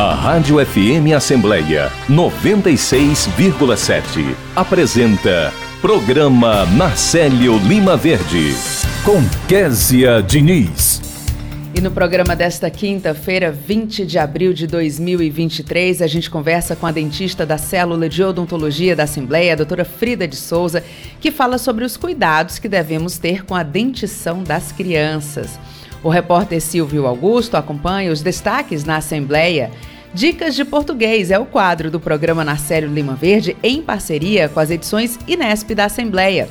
A Rádio FM Assembleia 96,7 apresenta Programa Marcelo Lima Verde com Késia Diniz. E no programa desta quinta-feira, 20 de abril de 2023, a gente conversa com a dentista da Célula de Odontologia da Assembleia, a doutora Frida de Souza, que fala sobre os cuidados que devemos ter com a dentição das crianças. O repórter Silvio Augusto acompanha os destaques na Assembleia. Dicas de Português é o quadro do programa Narcélio Lima Verde em parceria com as edições Inesp da Assembleia.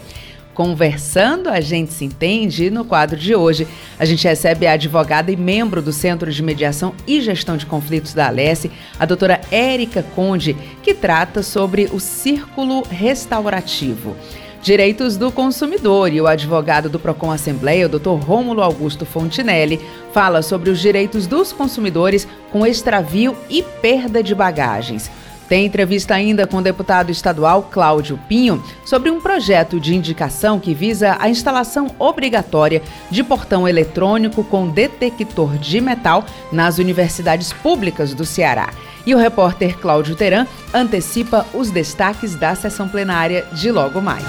Conversando, a gente se entende no quadro de hoje a gente recebe a advogada e membro do Centro de Mediação e Gestão de Conflitos da Alesse, a doutora Érica Conde, que trata sobre o círculo restaurativo. Direitos do Consumidor e o advogado do Procon Assembleia, o Dr. Rômulo Augusto Fontinelli, fala sobre os direitos dos consumidores com extravio e perda de bagagens. Tem entrevista ainda com o deputado estadual Cláudio Pinho sobre um projeto de indicação que visa a instalação obrigatória de portão eletrônico com detector de metal nas universidades públicas do Ceará. E o repórter Cláudio Teran antecipa os destaques da sessão plenária de logo mais.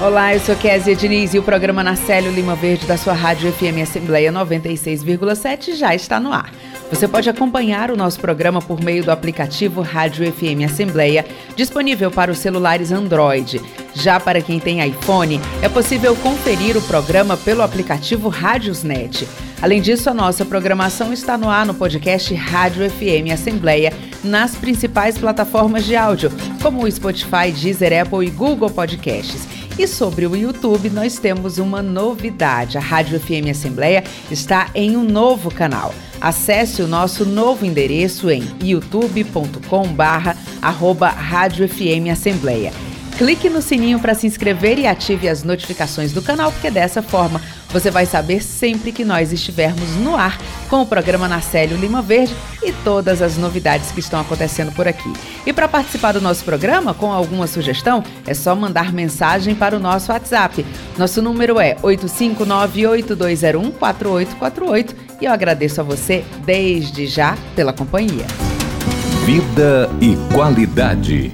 Olá, eu sou Kézia Diniz e o programa Narcélio Lima Verde da sua Rádio FM Assembleia 96,7 já está no ar. Você pode acompanhar o nosso programa por meio do aplicativo Rádio FM Assembleia, disponível para os celulares Android. Já para quem tem iPhone, é possível conferir o programa pelo aplicativo Rádiosnet. Além disso, a nossa programação está no ar no podcast Rádio FM Assembleia, nas principais plataformas de áudio, como o Spotify, Deezer, Apple e Google Podcasts. E sobre o YouTube, nós temos uma novidade. A Rádio FM Assembleia está em um novo canal. Acesse o nosso novo endereço em youtube.com/barra. Clique no sininho para se inscrever e ative as notificações do canal, porque dessa forma você vai saber sempre que nós estivermos no ar com o programa Narcélio Lima Verde e todas as novidades que estão acontecendo por aqui. E para participar do nosso programa com alguma sugestão, é só mandar mensagem para o nosso WhatsApp. Nosso número é 85982014848 e eu agradeço a você desde já pela companhia. Vida e qualidade.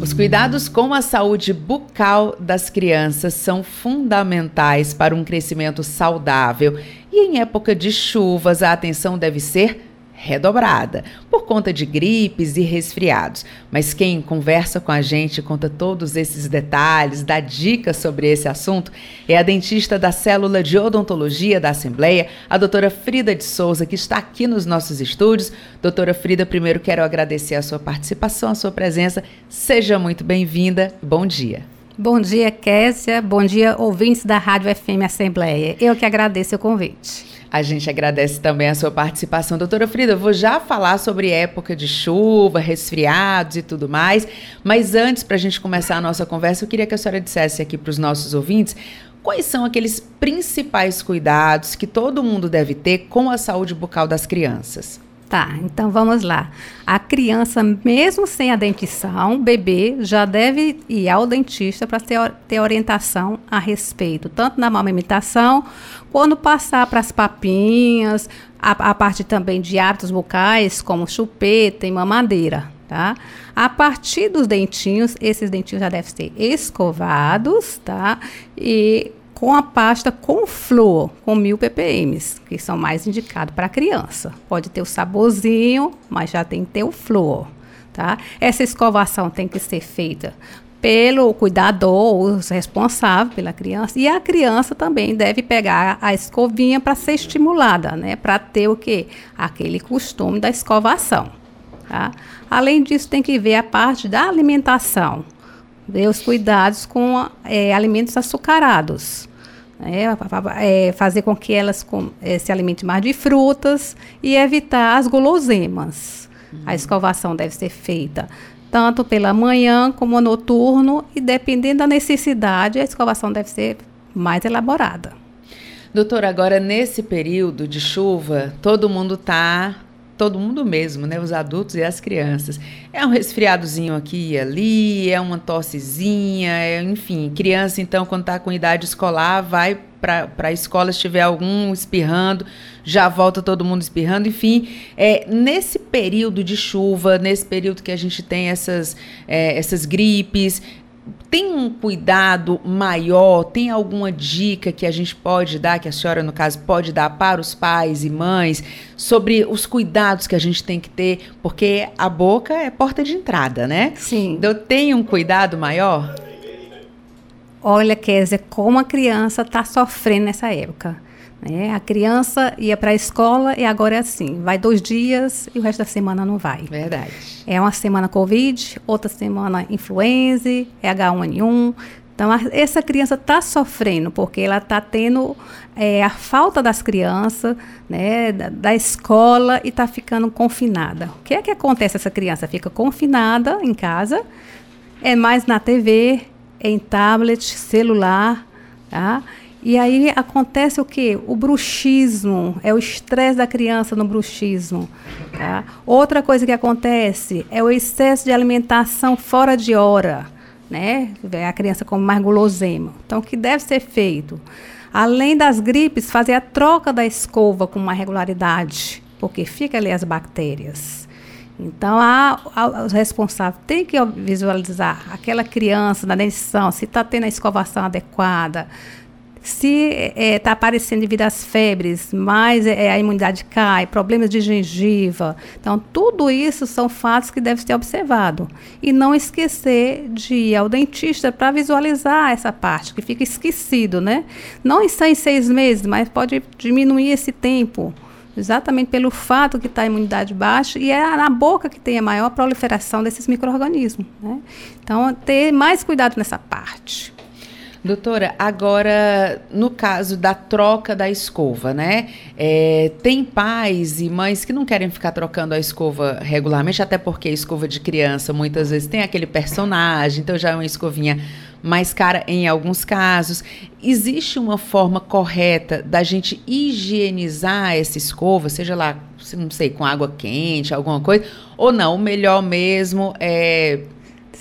Os cuidados com a saúde bucal das crianças são fundamentais para um crescimento saudável e em época de chuvas a atenção deve ser redobrada por conta de gripes e resfriados. Mas quem conversa com a gente, conta todos esses detalhes, dá dicas sobre esse assunto, é a dentista da Célula de Odontologia da Assembleia, a doutora Frida de Souza, que está aqui nos nossos estúdios. Doutora Frida, primeiro quero agradecer a sua participação, a sua presença. Seja muito bem-vinda. Bom dia. Bom dia, Késia. Bom dia, ouvintes da Rádio FM Assembleia. Eu que agradeço o convite. A gente agradece também a sua participação. Doutora Frida, eu vou já falar sobre época de chuva, resfriados e tudo mais, mas antes, para a gente começar a nossa conversa, eu queria que a senhora dissesse aqui para os nossos ouvintes quais são aqueles principais cuidados que todo mundo deve ter com a saúde bucal das crianças. Tá, então vamos lá. A criança, mesmo sem a dentição, bebê já deve ir ao dentista para ter, ter orientação a respeito, tanto na amamentação, quando passar para as papinhas, a, a parte também de hábitos bucais, como chupeta e mamadeira, tá? A partir dos dentinhos, esses dentinhos já devem ser escovados, tá? E com a pasta com flúor, com mil ppm, que são mais indicados para criança. Pode ter o saborzinho, mas já tem que ter o flúor, tá? Essa escovação tem que ser feita pelo cuidador, os responsável pela criança, e a criança também deve pegar a escovinha para ser estimulada, né? Para ter o que? Aquele costume da escovação, tá? Além disso, tem que ver a parte da alimentação, ver os cuidados com é, alimentos açucarados. É, é, fazer com que elas com, é, se alimentem mais de frutas e evitar as guloseimas. Uhum. A escovação deve ser feita tanto pela manhã como noturno e dependendo da necessidade, a escovação deve ser mais elaborada. Doutora, agora nesse período de chuva, todo mundo está todo mundo mesmo, né? Os adultos e as crianças. É um resfriadozinho aqui e ali, é uma tossezinha, é, enfim. Criança, então, quando está com idade escolar, vai para a escola, se tiver algum espirrando, já volta todo mundo espirrando. Enfim, é, nesse período de chuva, nesse período que a gente tem essas, é, essas gripes, tem um cuidado maior? Tem alguma dica que a gente pode dar, que a senhora, no caso, pode dar para os pais e mães sobre os cuidados que a gente tem que ter? Porque a boca é porta de entrada, né? Sim. Então, tem um cuidado maior? Olha, Kézia, como a criança está sofrendo nessa época. Né? A criança ia para a escola e agora é assim: vai dois dias e o resto da semana não vai. Verdade. É uma semana Covid, outra semana influenza, é H1N1. Então, a, essa criança está sofrendo porque ela está tendo é, a falta das crianças, né, da, da escola e está ficando confinada. O que é que acontece? Essa criança fica confinada em casa, é mais na TV, em tablet, celular, tá? E aí acontece o que? O bruxismo, é o estresse da criança no bruxismo. Tá? Outra coisa que acontece é o excesso de alimentação fora de hora. Né? A criança come mais guloseima. Então, o que deve ser feito? Além das gripes, fazer a troca da escova com uma regularidade, porque fica ali as bactérias. Então, a, a, os responsáveis têm que visualizar aquela criança na dentição, se está tendo a escovação adequada, se está é, tá aparecendo devido às febres, mais é, a imunidade cai, problemas de gengiva. Então, tudo isso são fatos que devem ser observados. E não esquecer de ir ao dentista para visualizar essa parte, que fica esquecido, né? Não está em seis meses, mas pode diminuir esse tempo. Exatamente pelo fato que está a imunidade baixa e é na boca que tem a maior proliferação desses micro-organismos. Né? Então, ter mais cuidado nessa parte. Doutora, agora no caso da troca da escova, né? É, tem pais e mães que não querem ficar trocando a escova regularmente, até porque a escova de criança muitas vezes tem aquele personagem, então já é uma escovinha mais cara em alguns casos. Existe uma forma correta da gente higienizar essa escova, seja lá, não sei, com água quente, alguma coisa, ou não? O melhor mesmo é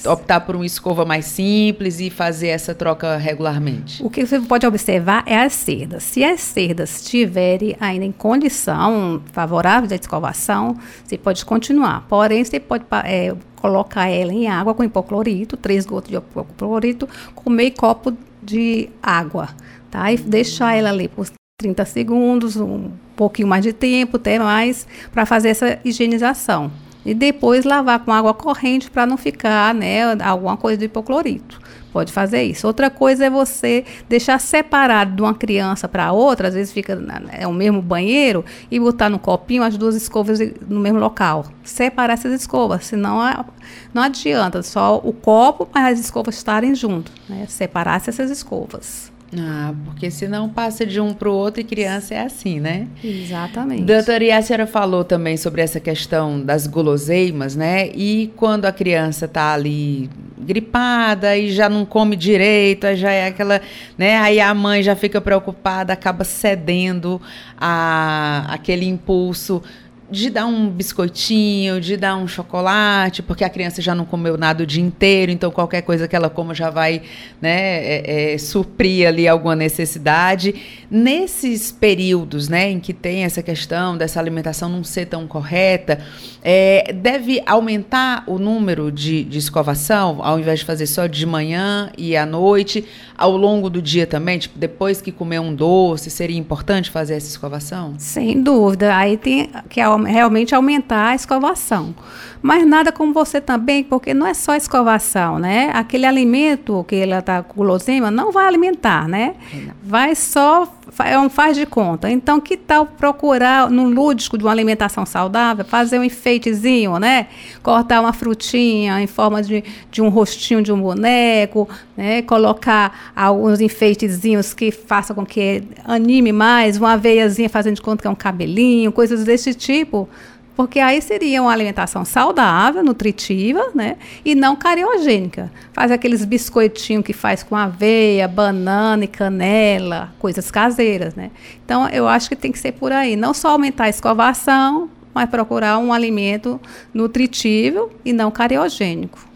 optar por uma escova mais simples e fazer essa troca regularmente? O que você pode observar é as cerdas. Se as cerdas estiverem ainda em condição favorável de escovação, você pode continuar. Porém, você pode é, colocar ela em água com hipoclorito, três gotas de hipoclorito, com meio copo de água, tá? E deixar ela ali por 30 segundos, um pouquinho mais de tempo, até mais, para fazer essa higienização e depois lavar com água corrente para não ficar, né, alguma coisa de hipoclorito. Pode fazer isso. Outra coisa é você deixar separado de uma criança para outra, às vezes fica é o mesmo banheiro e botar no copinho as duas escovas no mesmo local. Separar essas escovas, senão não adianta só o copo, mas as escovas estarem juntos, né? Separar essas escovas. Ah, porque senão passa de um para o outro e criança é assim, né? Exatamente. Doutora, e a senhora falou também sobre essa questão das guloseimas, né? E quando a criança está ali gripada e já não come direito, aí já é aquela, né? Aí a mãe já fica preocupada, acaba cedendo a aquele impulso de dar um biscoitinho, de dar um chocolate, porque a criança já não comeu nada o dia inteiro, então qualquer coisa que ela coma já vai né, é, é, suprir ali alguma necessidade. Nesses períodos né, em que tem essa questão dessa alimentação não ser tão correta, é, deve aumentar o número de, de escovação, ao invés de fazer só de manhã e à noite, ao longo do dia também? Tipo, depois que comer um doce, seria importante fazer essa escovação? Sem dúvida. Aí tem que realmente aumentar a escovação. Mas nada como você também, porque não é só escovação, né? Aquele alimento que ela está com guloseima não vai alimentar, né? Vai só é um faz de conta. Então, que tal procurar no lúdico de uma alimentação saudável, fazer um enfeitezinho, né? Cortar uma frutinha em forma de, de um rostinho de um boneco, né? Colocar alguns enfeitezinhos que façam com que anime mais, uma veiazinha fazendo de conta que é um cabelinho, coisas desse tipo porque aí seria uma alimentação saudável, nutritiva, né? E não cariogênica. Faz aqueles biscoitinhos que faz com aveia, banana e canela, coisas caseiras, né? Então, eu acho que tem que ser por aí. Não só aumentar a escovação, mas procurar um alimento nutritivo e não cariogênico.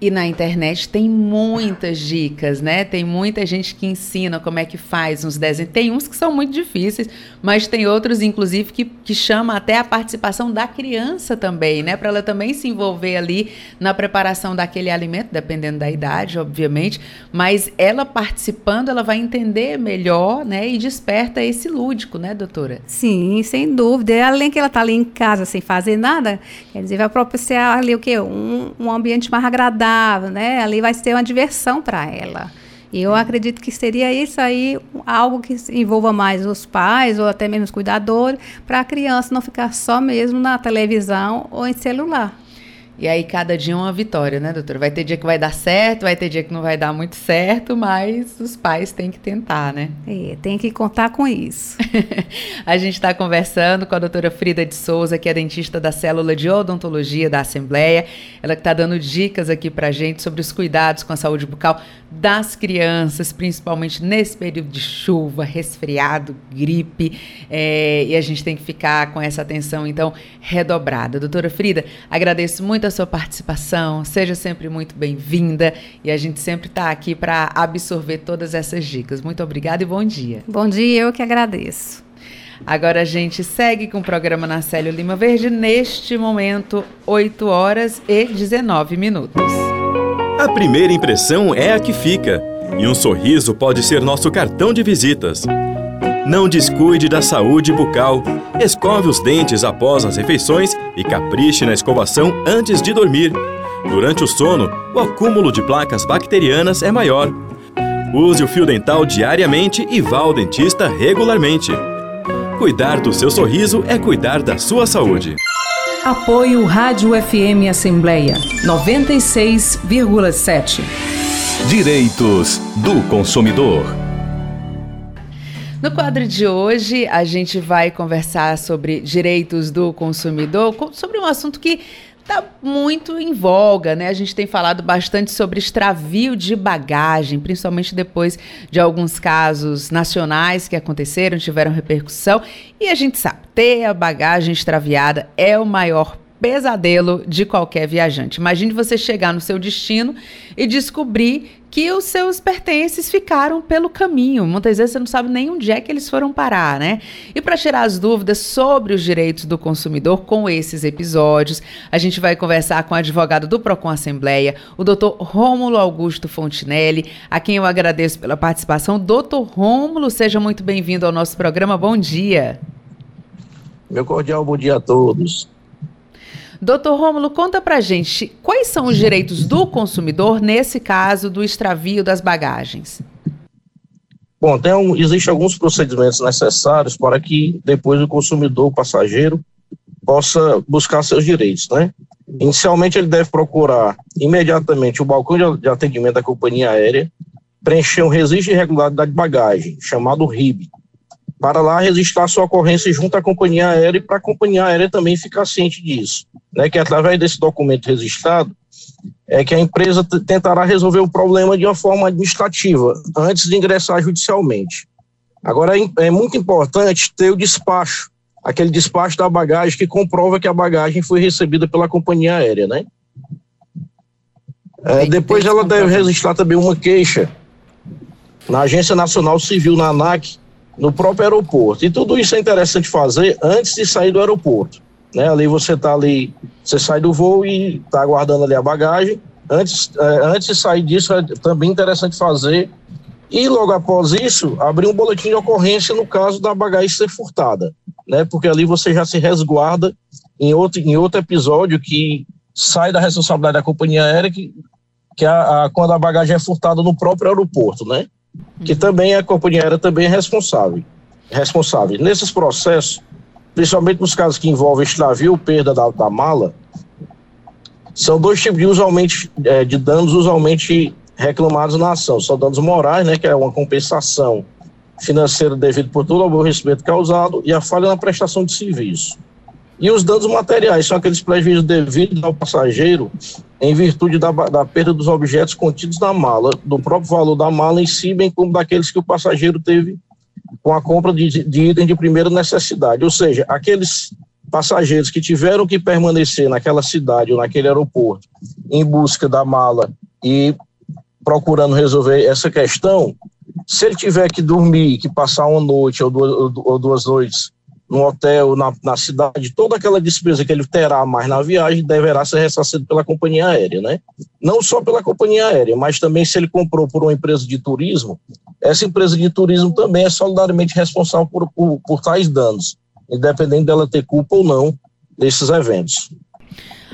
E na internet tem muitas dicas, né? Tem muita gente que ensina como é que faz uns desenhos. Tem uns que são muito difíceis, mas tem outros, inclusive, que, que chama até a participação da criança também, né? Para ela também se envolver ali na preparação daquele alimento, dependendo da idade, obviamente. Mas ela participando, ela vai entender melhor, né? E desperta esse lúdico, né, doutora? Sim, sem dúvida. Além que ela está ali em casa sem fazer nada, quer dizer, vai propiciar ali o quê? Um, um ambiente mais agradável né? Ali vai ser uma diversão para ela. E eu acredito que seria isso aí algo que envolva mais os pais ou até mesmo os cuidadores, para a criança não ficar só mesmo na televisão ou em celular. E aí cada dia é uma vitória, né, doutora? Vai ter dia que vai dar certo, vai ter dia que não vai dar muito certo, mas os pais têm que tentar, né? É, tem que contar com isso. a gente está conversando com a doutora Frida de Souza, que é dentista da célula de odontologia da Assembleia. Ela que está dando dicas aqui para gente sobre os cuidados com a saúde bucal das crianças, principalmente nesse período de chuva, resfriado, gripe. É, e a gente tem que ficar com essa atenção, então, redobrada. Doutora Frida, agradeço muito a a sua participação, seja sempre muito bem-vinda e a gente sempre está aqui para absorver todas essas dicas. Muito obrigada e bom dia. Bom dia, eu que agradeço. Agora a gente segue com o programa Narcélio Lima Verde, neste momento, 8 horas e 19 minutos. A primeira impressão é a que fica, e um sorriso pode ser nosso cartão de visitas. Não descuide da saúde bucal. Escove os dentes após as refeições e capriche na escovação antes de dormir. Durante o sono, o acúmulo de placas bacterianas é maior. Use o fio dental diariamente e vá ao dentista regularmente. Cuidar do seu sorriso é cuidar da sua saúde. Apoio Rádio FM Assembleia 96,7. Direitos do consumidor. No quadro de hoje, a gente vai conversar sobre direitos do consumidor, sobre um assunto que está muito em voga, né? A gente tem falado bastante sobre extravio de bagagem, principalmente depois de alguns casos nacionais que aconteceram, tiveram repercussão. E a gente sabe, ter a bagagem extraviada é o maior pesadelo de qualquer viajante. Imagine você chegar no seu destino e descobrir que os seus pertences ficaram pelo caminho. Muitas vezes você não sabe nem onde é que eles foram parar, né? E para tirar as dúvidas sobre os direitos do consumidor com esses episódios, a gente vai conversar com o advogado do Procon Assembleia, o doutor Rômulo Augusto Fontinelli, a quem eu agradeço pela participação. Doutor Rômulo, seja muito bem-vindo ao nosso programa. Bom dia. Meu cordial bom dia a todos. Doutor Rômulo, conta pra gente quais são os direitos do consumidor nesse caso do extravio das bagagens. Bom, tem um, existem alguns procedimentos necessários para que depois o consumidor, o passageiro, possa buscar seus direitos, né? Inicialmente ele deve procurar imediatamente o balcão de atendimento da companhia aérea, preencher um registro de regularidade de bagagem, chamado RIB, para lá registrar sua ocorrência junto à companhia aérea e para a companhia aérea também ficar ciente disso, né, que através desse documento registrado é que a empresa tentará resolver o problema de uma forma administrativa antes de ingressar judicialmente. Agora é, é muito importante ter o despacho, aquele despacho da bagagem que comprova que a bagagem foi recebida pela companhia aérea, né? É, depois ela deve registrar também uma queixa na Agência Nacional Civil, na ANAC, no próprio aeroporto. E tudo isso é interessante fazer antes de sair do aeroporto. Né? Ali você está ali, você sai do voo e está aguardando ali a bagagem. Antes, é, antes de sair disso, é também interessante fazer. E logo após isso, abrir um boletim de ocorrência no caso da bagagem ser furtada. Né? Porque ali você já se resguarda em outro, em outro episódio que sai da responsabilidade da companhia aérea, que, que a, a, quando a bagagem é furtada no próprio aeroporto, né? Que também a companhia aérea também é responsável. responsável. Nesses processos, principalmente nos casos que envolvem extravio ou perda da, da mala, são dois tipos de, usualmente, é, de danos usualmente reclamados na ação. São danos morais, né, que é uma compensação financeira devido por todo o aborrecimento causado e a falha na prestação de serviço. E os danos materiais são aqueles prejuízos devidos ao passageiro em virtude da, da, perda dos objetos contidos na mala, do próprio valor da mala em si, bem como daqueles que o passageiro teve com a compra de, de itens de primeira necessidade. Ou seja, aqueles passageiros que tiveram que permanecer naquela cidade ou naquele aeroporto em busca da mala e procurando resolver essa questão, se ele tiver que dormir, que passar uma noite ou duas, ou duas noites no hotel, na, na, cidade, toda aquela despesa que ele terá mais na viagem deverá ser ressarcido pela companhia aérea, né? Não só pela companhia aérea, mas também se ele comprou por uma empresa de turismo, essa empresa de turismo também é solidariamente responsável por, por, por tais danos, independente dela ter culpa ou não desses eventos.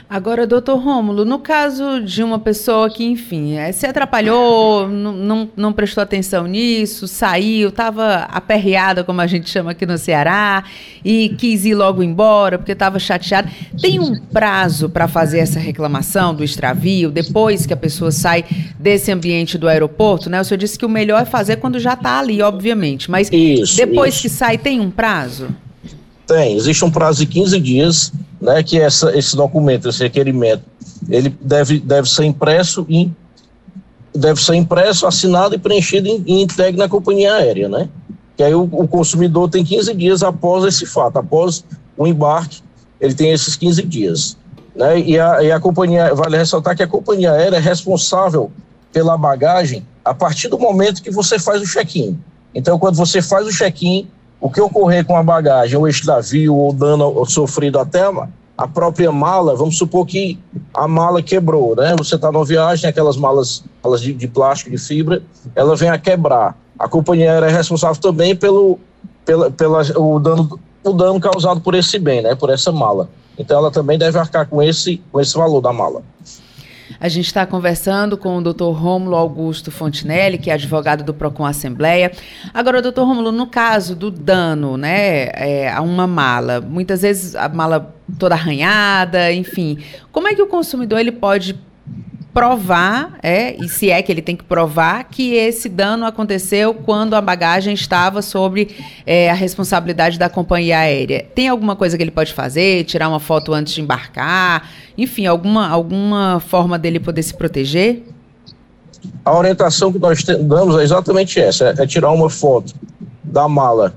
Agora, doutor Rômulo, no caso de uma pessoa que, enfim, é, se atrapalhou, não, não prestou atenção nisso, saiu, estava aperreada, como a gente chama aqui no Ceará, e quis ir logo embora porque estava chateada, tem um prazo para fazer essa reclamação do extravio, depois que a pessoa sai desse ambiente do aeroporto, né? O senhor disse que o melhor é fazer quando já está ali, obviamente, mas isso, depois isso. que sai, tem um prazo? Tem, existe um prazo de 15 dias, né, que essa, esse documento, esse requerimento, ele deve, deve ser impresso e deve ser impresso, assinado e preenchido e, entregue na companhia aérea, né? Que aí o, o, consumidor tem 15 dias após esse fato, após o embarque, ele tem esses 15 dias. Né? E, a, e a companhia, vale ressaltar que a companhia aérea é responsável pela bagagem a partir do momento que você faz o check-in. Então, quando você faz o check-in, o que ocorrer com a bagagem, ou extravio, ou dano sofrido até a própria mala, vamos supor que a mala quebrou, né? Você está numa viagem, aquelas malas, malas de, de, plástico, de fibra, ela vem a quebrar. A companhia aérea é responsável também pelo pela, pela, o, dano, o dano causado por esse bem, né? Por essa mala. Então ela também deve arcar com esse, com esse valor da mala. A gente está conversando com o Dr. Rômulo Augusto Fontinelli, que é advogado do Procon Assembleia. Agora, doutor Rômulo, no caso do dano, né, é, a uma mala, muitas vezes a mala toda arranhada, enfim, como é que o consumidor ele pode provar, é, e se é que ele tem que provar, que esse dano aconteceu quando a bagagem estava sobre é, a responsabilidade da companhia aérea. Tem alguma coisa que ele pode fazer? Tirar uma foto antes de embarcar? Enfim, alguma, alguma forma dele poder se proteger? A orientação que nós damos é exatamente essa: é, é tirar uma foto da mala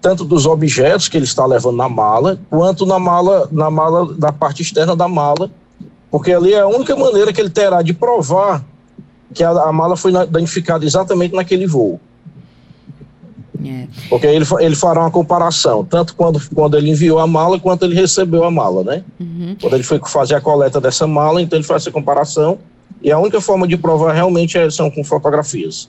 tanto dos objetos que ele está levando na mala, quanto na mala, na mala da parte externa da mala, porque ali é a única maneira que ele terá de provar que a, a mala foi danificada exatamente naquele voo. É. Porque ele, ele fará uma comparação, tanto quando, quando ele enviou a mala, quanto ele recebeu a mala, né? Uhum. Quando ele foi fazer a coleta dessa mala, então ele faz essa comparação, e a única forma de provar realmente é, são com fotografias.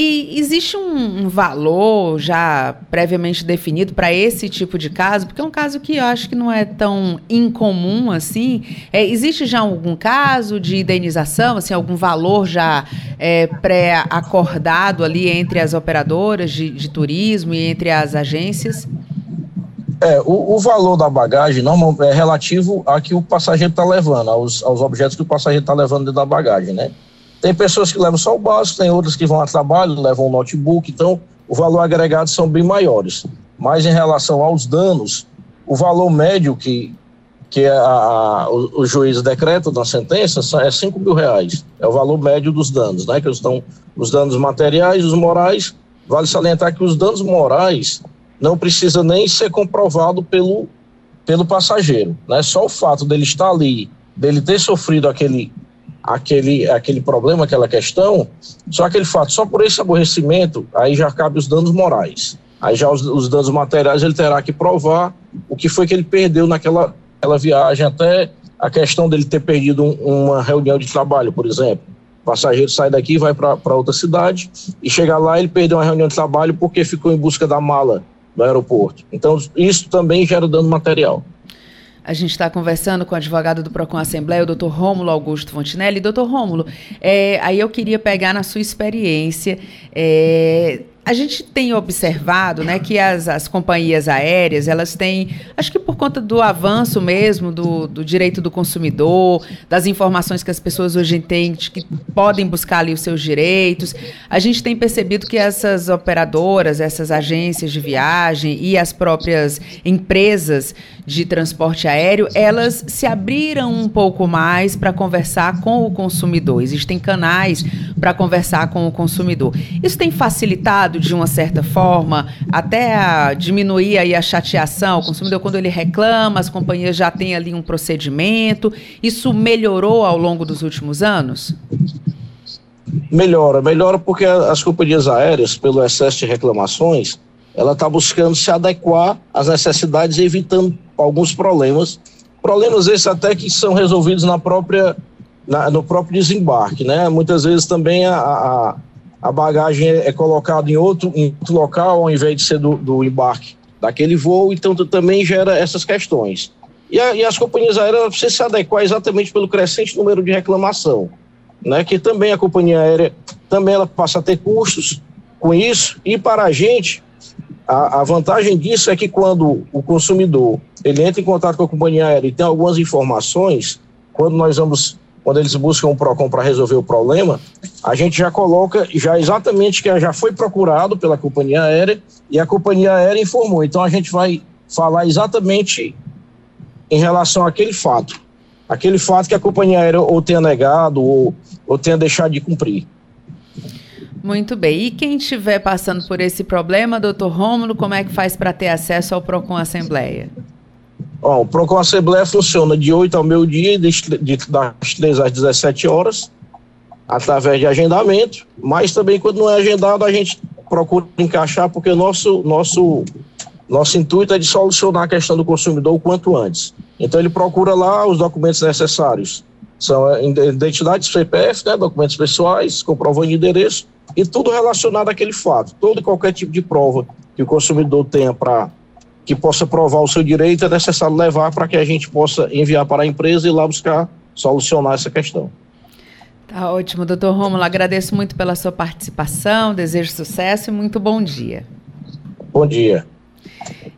E existe um, valor já previamente definido para esse tipo de caso? Porque é um caso que eu acho que não é tão incomum assim. É, existe já algum caso de indenização, assim, algum valor já é, pré-acordado ali entre as operadoras de, de turismo e entre as agências? É, o, o, valor da bagagem normal, é relativo a que o passageiro está levando, aos, aos objetos que o passageiro está levando dentro da bagagem, né? Tem pessoas que levam só o básico, tem outras que vão a trabalho, levam um notebook, então o valor agregado são bem maiores. Mas em relação aos danos, o valor médio que, que a, a, o, o, juiz decreta na sentença é 5 mil reais. É o valor médio dos danos, né? Que estão os danos materiais, os morais. Vale salientar que os danos morais não precisa nem ser comprovado pelo, pelo passageiro, né? Só o fato dele estar ali, dele ter sofrido aquele aquele, aquele problema, aquela questão, só aquele fato, só por esse aborrecimento, aí já cabe os danos morais. Aí já os, os danos materiais ele terá que provar o que foi que ele perdeu naquela aquela viagem, até a questão dele ter perdido um, uma reunião de trabalho, por exemplo. O passageiro sai daqui vai para outra cidade e chega lá ele perdeu uma reunião de trabalho porque ficou em busca da mala no aeroporto. Então, isso também gera dano material. A gente está conversando com o advogado do PROCON Assembleia, o doutor Rômulo Augusto Fontinelli. Doutor Rômulo, é, aí eu queria pegar na sua experiência. É, a gente tem observado né, que as, as companhias aéreas, elas têm, acho que por conta do avanço mesmo do, do direito do consumidor, das informações que as pessoas hoje têm, que podem buscar ali os seus direitos, a gente tem percebido que essas operadoras, essas agências de viagem e as próprias empresas de transporte aéreo, elas se abriram um pouco mais para conversar com o consumidor. Existem canais para conversar com o consumidor. Isso tem facilitado de uma certa forma até diminuir aí a chateação. O consumidor quando ele reclama, as companhias já têm ali um procedimento. Isso melhorou ao longo dos últimos anos? Melhora, melhora porque as companhias aéreas, pelo excesso de reclamações, ela está buscando se adequar às necessidades, evitando alguns problemas. Problemas esses até que são resolvidos na própria, na, no próprio desembarque, né? Muitas vezes também a, a, a bagagem é, colocada em outro, em outro local ao invés de ser do, do embarque daquele voo, então também gera essas questões. E, a, e as companhias aéreas precisam se adequar exatamente pelo crescente número de reclamação, né? Que também a companhia aérea também ela passa a ter custos com isso e para a gente a, a, vantagem disso é que quando o consumidor ele entra em contato com a companhia aérea e tem algumas informações, quando nós vamos, quando eles buscam o PROCON para resolver o problema, a gente já coloca já exatamente que já foi procurado pela companhia aérea e a companhia aérea informou. Então a gente vai falar exatamente em relação àquele fato. Aquele fato que a companhia aérea ou tenha negado ou, ou tenha deixado de cumprir. Muito bem. E quem estiver passando por esse problema, doutor Rômulo, como é que faz para ter acesso ao PROCON Assembleia? Bom, o PROCON Assembleia funciona de 8 ao meio-dia, das 3 às 17 horas, através de agendamento, mas também quando não é agendado, a gente procura encaixar, porque nosso, nosso, nosso intuito é de solucionar a questão do consumidor o quanto antes. Então ele procura lá os documentos necessários. São identidade, CPF, né, documentos pessoais, comprovando endereço, e tudo relacionado àquele fato. Todo e qualquer tipo de prova que o consumidor tenha para que possa provar o seu direito é necessário levar para que a gente possa enviar para a empresa e lá buscar solucionar essa questão. Tá ótimo, doutor Romulo. Agradeço muito pela sua participação, desejo sucesso e muito bom dia. Bom dia.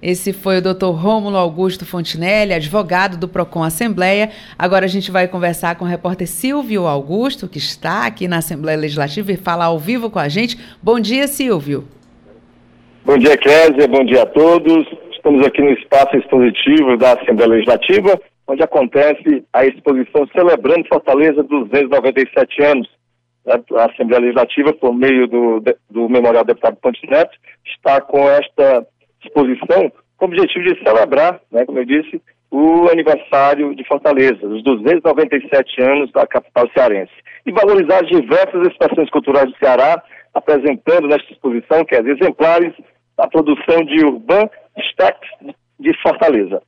Esse foi o Dr. Rômulo Augusto Fontinelli, advogado do Procon Assembleia. Agora a gente vai conversar com o repórter Silvio Augusto, que está aqui na Assembleia Legislativa e fala ao vivo com a gente. Bom dia, Silvio. Bom dia, Kézia. Bom dia a todos. Estamos aqui no espaço expositivo da Assembleia Legislativa, onde acontece a exposição celebrando Fortaleza 297 anos. A Assembleia Legislativa, por meio do, do Memorial Deputado Ponte Neto, está com esta exposição com o objetivo de celebrar, né, como eu disse, o aniversário de Fortaleza, os 297 anos da capital cearense, e valorizar as diversas expressões culturais do Ceará, apresentando nesta exposição, que é exemplares da produção de Urban Stacks de Fortaleza.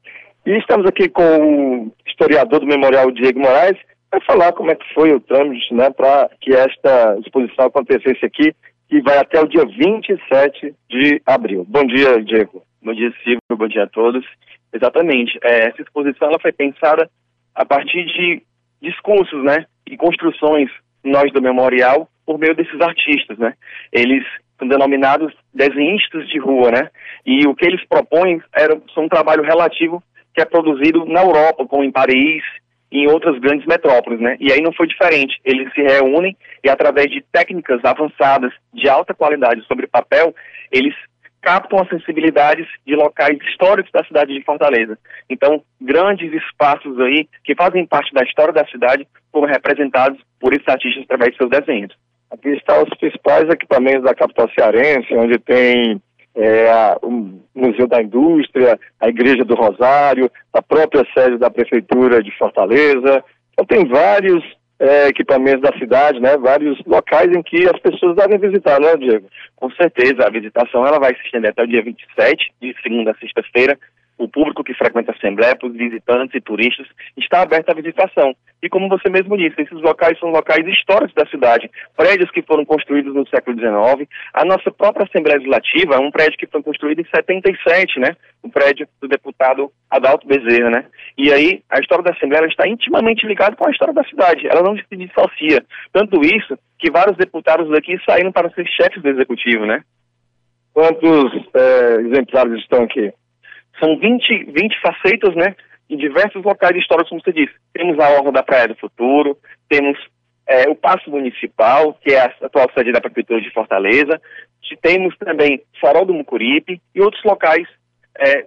E estamos aqui com o historiador do Memorial Diego Moraes, para falar como é que foi o trâmite né, para que esta exposição acontecesse aqui que vai até o dia 27 de abril. Bom dia, Diego. Bom dia, Silvio. Bom dia a todos. Exatamente. É, essa exposição ela foi pensada a partir de discursos, né, e construções nós do memorial por meio desses artistas, né? Eles denominados desenhistas de rua, né? E o que eles propõem era são um trabalho relativo que é produzido na Europa, como em Paris, em outras grandes metrópoles, né? E aí não foi diferente. Eles se reúnem e através de técnicas avançadas de alta qualidade sobre papel, eles captam as sensibilidades de locais históricos da cidade de Fortaleza. Então, grandes espaços aí que fazem parte da história da cidade foram representados por esses artistas através de seus desenhos. Aqui estão os principais equipamentos da capital cearense, onde tem é, o Museu da Indústria, a Igreja do Rosário, a própria sede da Prefeitura de Fortaleza. Então tem vários é, equipamentos da cidade, né, vários locais em que as pessoas devem visitar, né, Diego? Com certeza, a visitação ela vai se estender até o dia 27, de segunda a sexta-feira, o público que frequenta a Assembleia, para os visitantes e turistas, está aberto à visitação. E como você mesmo disse, esses locais são locais históricos da cidade, prédios que foram construídos no século XIX. A nossa própria Assembleia Legislativa é um prédio que foi construído em 77, né? O prédio do deputado Adalto Bezerra, né? E aí, a história da Assembleia está intimamente ligada com a história da cidade. Ela não se dissocia. Tanto isso que vários deputados daqui saíram para ser chefes do Executivo, né? Quantos é, exemplares estão aqui? São 20, 20 facetas, né? Em diversos locais históricos, como você disse. Temos a Orla da Praia do Futuro, temos é, o Paço Municipal, que é a atual sede da Prefeitura de Fortaleza, temos também Farol do Mucuripe e outros locais é,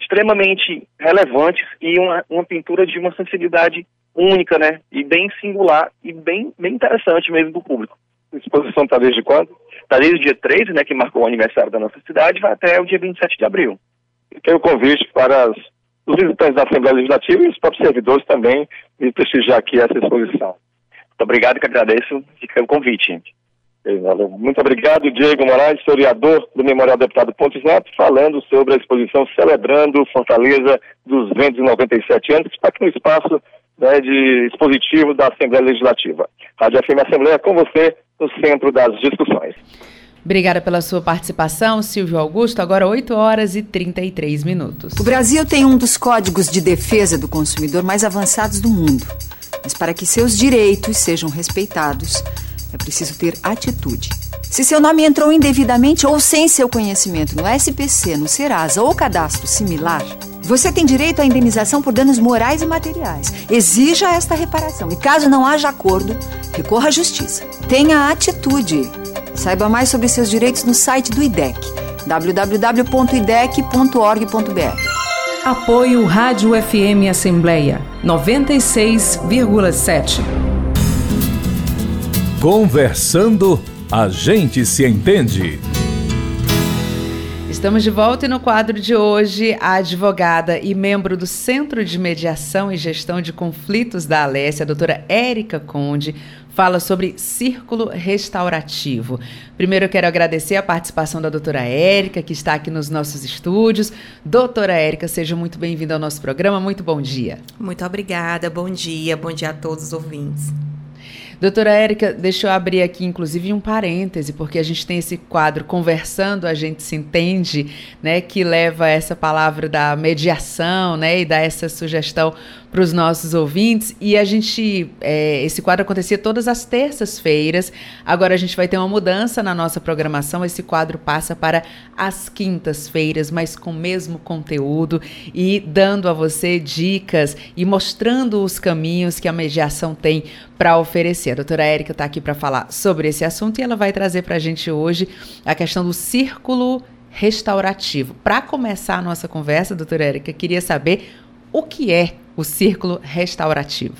extremamente relevantes e uma, uma pintura de uma sensibilidade única, né? E bem singular e bem, bem interessante mesmo do público. A exposição está desde quando? Está desde o dia 13, né, que marcou o aniversário da nossa cidade, vai até o dia 27 de abril. E tem o convite para as, os visitantes da Assembleia Legislativa e os próprios servidores também de prestigiar aqui essa exposição. Muito obrigado que agradeço o convite. Muito obrigado, Diego Moraes, historiador do Memorial Deputado Pontes Neto, falando sobre a exposição celebrando Fortaleza 297 anos, que está aqui no espaço né, de expositivo da Assembleia Legislativa. Rádio FM Assembleia com você no centro das discussões. Obrigada pela sua participação, Silvio Augusto. Agora 8 horas e 33 minutos. O Brasil tem um dos códigos de defesa do consumidor mais avançados do mundo. Mas para que seus direitos sejam respeitados, é preciso ter atitude. Se seu nome entrou indevidamente ou sem seu conhecimento no SPC, no Serasa ou cadastro similar, você tem direito à indenização por danos morais e materiais. Exija esta reparação e, caso não haja acordo, recorra à justiça. Tenha atitude. Saiba mais sobre seus direitos no site do IDEC, www.idec.org.br. Apoio Rádio FM Assembleia 96,7. Conversando, a gente se entende. Estamos de volta e no quadro de hoje, a advogada e membro do Centro de Mediação e Gestão de Conflitos da Alessia, a doutora Érica Conde, fala sobre círculo restaurativo. Primeiro eu quero agradecer a participação da doutora Érica, que está aqui nos nossos estúdios. Doutora Érica, seja muito bem-vinda ao nosso programa. Muito bom dia. Muito obrigada, bom dia, bom dia a todos os ouvintes. Doutora Érica, deixa eu abrir aqui, inclusive, um parêntese, porque a gente tem esse quadro Conversando, a gente se entende, né, que leva essa palavra da mediação, né, e dá essa sugestão para os nossos ouvintes. E a gente, é, esse quadro acontecia todas as terças-feiras. Agora a gente vai ter uma mudança na nossa programação. Esse quadro passa para as quintas-feiras, mas com o mesmo conteúdo e dando a você dicas e mostrando os caminhos que a mediação tem para oferecer. A doutora Érica está aqui para falar sobre esse assunto e ela vai trazer para a gente hoje a questão do círculo restaurativo. Para começar a nossa conversa, doutora Érica, queria saber o que é o círculo restaurativo?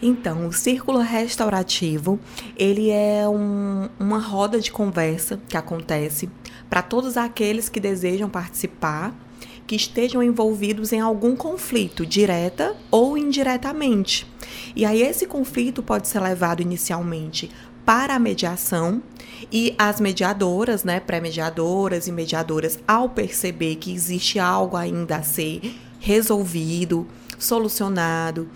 Então, o círculo restaurativo, ele é um, uma roda de conversa que acontece para todos aqueles que desejam participar, que estejam envolvidos em algum conflito, direta ou indiretamente. E aí esse conflito pode ser levado inicialmente para a mediação e as mediadoras, né, pré-mediadoras e mediadoras, ao perceber que existe algo ainda a ser resolvido, solucionado.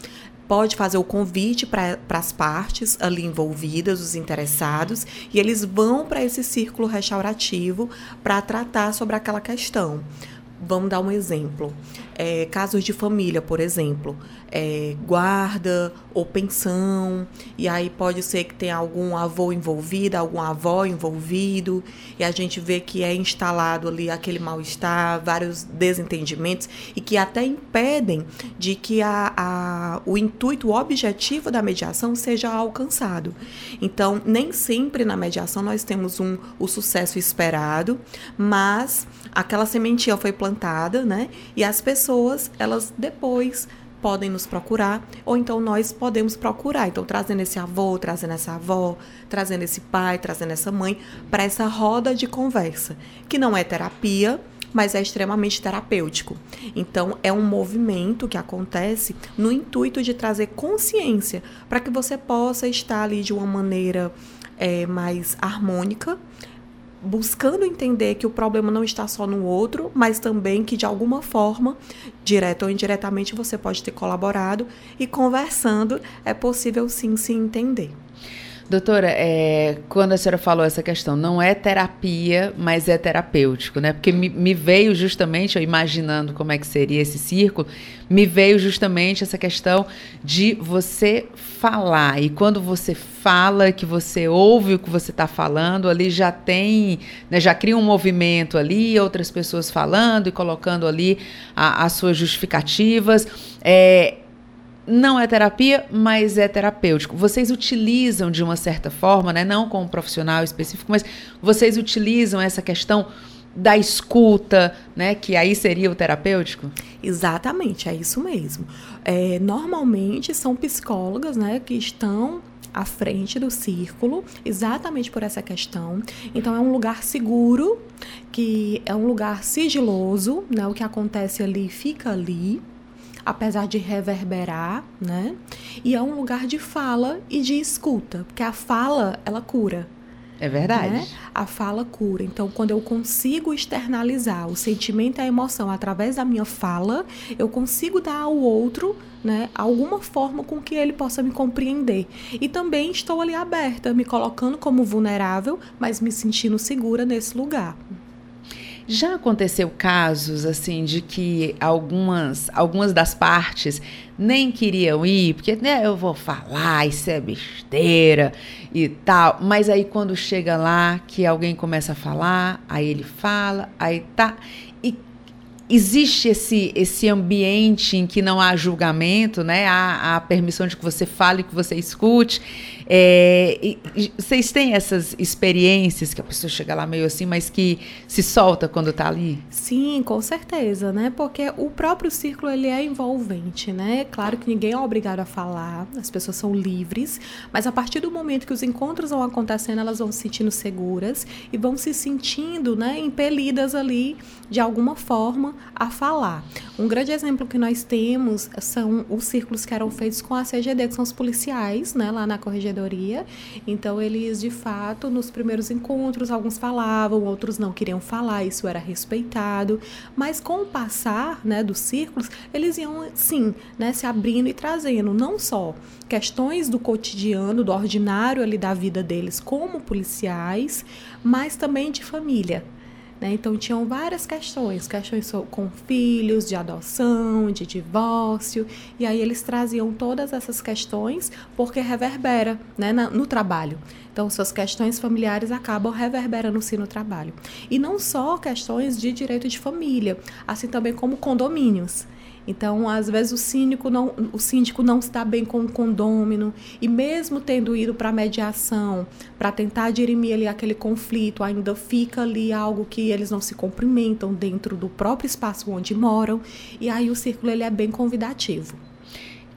Pode fazer o convite para as partes ali envolvidas, os interessados, e eles vão para esse círculo restaurativo para tratar sobre aquela questão. Vamos dar um exemplo. É, casos de família, por exemplo é, guarda ou pensão, e aí pode ser que tenha algum avô envolvido, algum avó envolvido, e a gente vê que é instalado ali aquele mal-estar, vários desentendimentos, e que até impedem de que a, a, o intuito, o objetivo da mediação seja alcançado. Então, nem sempre na mediação nós temos um, o sucesso esperado, mas aquela sementinha foi plantada, né? E as pessoas, elas depois podem nos procurar, ou então nós podemos procurar. Então, trazendo esse avô, trazendo essa avó, trazendo esse pai, trazendo essa mãe, para essa roda de conversa, que não é terapia, mas é extremamente terapêutico. Então, é um movimento que acontece no intuito de trazer consciência para que você possa estar ali de uma maneira é, mais harmônica buscando entender que o problema não está só no outro, mas também que de alguma forma, direta ou indiretamente, você pode ter colaborado e conversando é possível sim se entender. Doutora, é, quando a senhora falou essa questão, não é terapia, mas é terapêutico, né? Porque me, me, veio justamente, eu imaginando como é que seria esse círculo, me veio justamente essa questão de você falar. E quando você fala, que você ouve o que você está falando, ali já tem, né, já cria um movimento ali, outras pessoas falando e colocando ali as suas justificativas. É, não é terapia, mas é terapêutico. Vocês utilizam de uma certa forma, né, não com um profissional específico, mas vocês utilizam essa questão da escuta, né, que aí seria o terapêutico? Exatamente, é isso mesmo. É, normalmente são psicólogas, né, que estão à frente do círculo, exatamente por essa questão. Então é um lugar seguro, que é um lugar sigiloso, né? O que acontece ali fica ali, apesar de reverberar, né? E é um lugar de fala e de escuta, porque a fala ela cura. É verdade. Né? A fala cura. Então, quando eu consigo externalizar o sentimento e a emoção através da minha fala, eu consigo dar ao outro né, alguma forma com que ele possa me compreender. E também estou ali aberta, me colocando como vulnerável, mas me sentindo segura nesse lugar. Já aconteceu casos assim de que algumas, algumas das partes nem queriam ir, porque né, eu vou falar, isso é besteira e tal. Mas aí quando chega lá, que alguém começa a falar, aí ele fala, aí tá. Existe esse, esse ambiente em que não há julgamento, né? Há, há permissão de que você fale, que você escute. É, e, e, vocês têm essas experiências que a pessoa chega lá meio assim, mas que se solta quando está ali? Sim, com certeza, né? Porque o próprio círculo ele é envolvente, né? Claro que ninguém é obrigado a falar, as pessoas são livres, mas a partir do momento que os encontros vão acontecendo, elas vão se sentindo seguras e vão se sentindo, né, impelidas ali de alguma forma a falar. Um grande exemplo que nós temos são os círculos que eram feitos com a CGD, que são os policiais, né, lá na corregedoria. Então, eles, de fato, nos primeiros encontros, alguns falavam, outros não queriam falar, isso era respeitado. Mas com o passar, né, dos círculos, eles iam, sim, né, se abrindo e trazendo não só questões do cotidiano, do ordinário ali da vida deles como policiais, mas também de família. Né? Então, tinham várias questões, questões com filhos, de adoção, de divórcio, e aí eles traziam todas essas questões porque reverbera né, no trabalho. Então, suas questões familiares acabam reverberando-se no trabalho. E não só questões de direito de família, assim também como condomínios. Então, às vezes o síndico não, o síndico não está bem com o condômino e mesmo tendo ido para mediação para tentar dirimir ali aquele conflito, ainda fica ali algo que eles não se cumprimentam dentro do próprio espaço onde moram e aí o círculo ele é bem convidativo.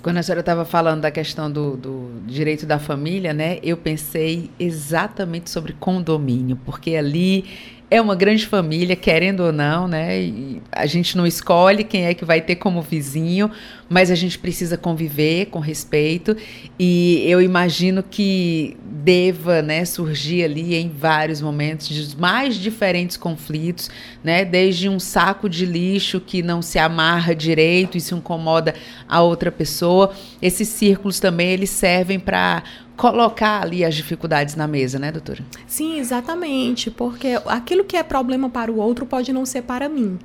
Quando a senhora estava falando da questão do, do, direito da família, né, eu pensei exatamente sobre condomínio, porque ali é uma grande família, querendo ou não, né? E a gente não escolhe quem é que vai ter como vizinho, mas a gente precisa conviver com respeito. E eu imagino que deva, né, surgir ali em vários momentos de mais diferentes conflitos, né? Desde um saco de lixo que não se amarra direito e se incomoda a outra pessoa. Esses círculos também eles servem para colocar ali as dificuldades na mesa, né, doutora? Sim, exatamente, porque aquilo que é problema para o outro pode não ser para mim.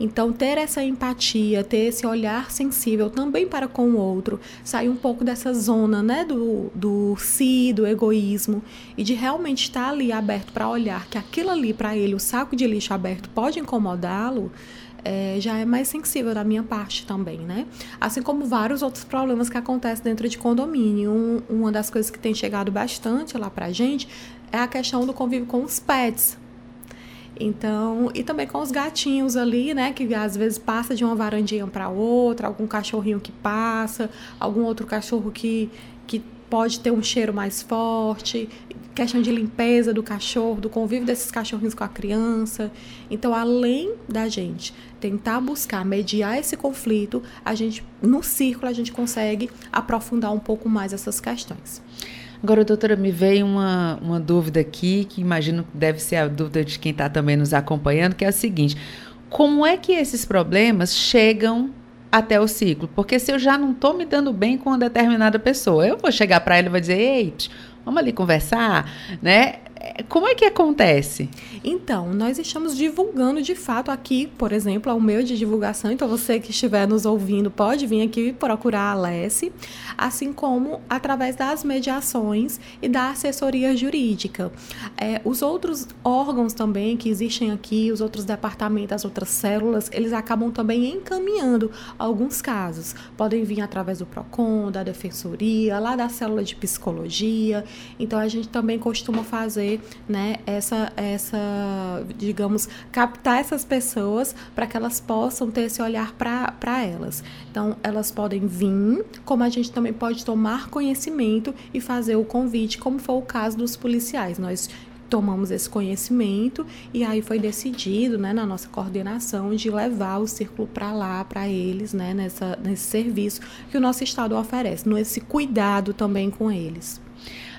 Então, ter essa empatia, ter esse olhar sensível também para com o outro, sair um pouco dessa zona, né, do, do si, do egoísmo, e de realmente estar ali aberto para olhar que aquilo ali para ele, o saco de lixo aberto, pode incomodá-lo é, já é mais sensível da minha parte também, né? Assim como vários outros problemas que acontecem dentro de condomínio. Um, uma das coisas que tem chegado bastante lá pra gente é a questão do convívio com os pets. Então, e também com os gatinhos ali, né, que às vezes passa de uma varandinha para outra, algum cachorrinho que passa, algum outro cachorro que, que pode ter um cheiro mais forte, questão de limpeza do cachorro, do convívio desses cachorrinhos com a criança. Então, além da gente tentar buscar mediar esse conflito, a gente no círculo a gente consegue aprofundar um pouco mais essas questões. Agora, doutora, me veio uma, uma dúvida aqui, que imagino que deve ser a dúvida de quem está também nos acompanhando, que é a seguinte: como é que esses problemas chegam até o ciclo? Porque se eu já não estou me dando bem com uma determinada pessoa, eu vou chegar para ela e vou dizer, ei, vamos ali conversar, né? Como é que acontece? Então, nós estamos divulgando de fato aqui, por exemplo, é o de divulgação. Então, você que estiver nos ouvindo pode vir aqui procurar a Alesse, assim como através das mediações e da assessoria jurídica. É, os outros órgãos também que existem aqui, os outros departamentos, as outras células, eles acabam também encaminhando alguns casos. Podem vir através do PROCON, da Defensoria, lá da célula de psicologia. Então, a gente também costuma fazer né, essa, essa, digamos, captar essas pessoas para que elas possam ter esse olhar para elas. Então, elas podem vir, como a gente também pode tomar conhecimento e fazer o convite, como foi o caso dos policiais. Nós tomamos esse conhecimento e aí foi decidido, né, na nossa coordenação de levar o círculo para lá, para eles, né, nessa, nesse serviço que o nosso estado oferece, nesse cuidado também com eles.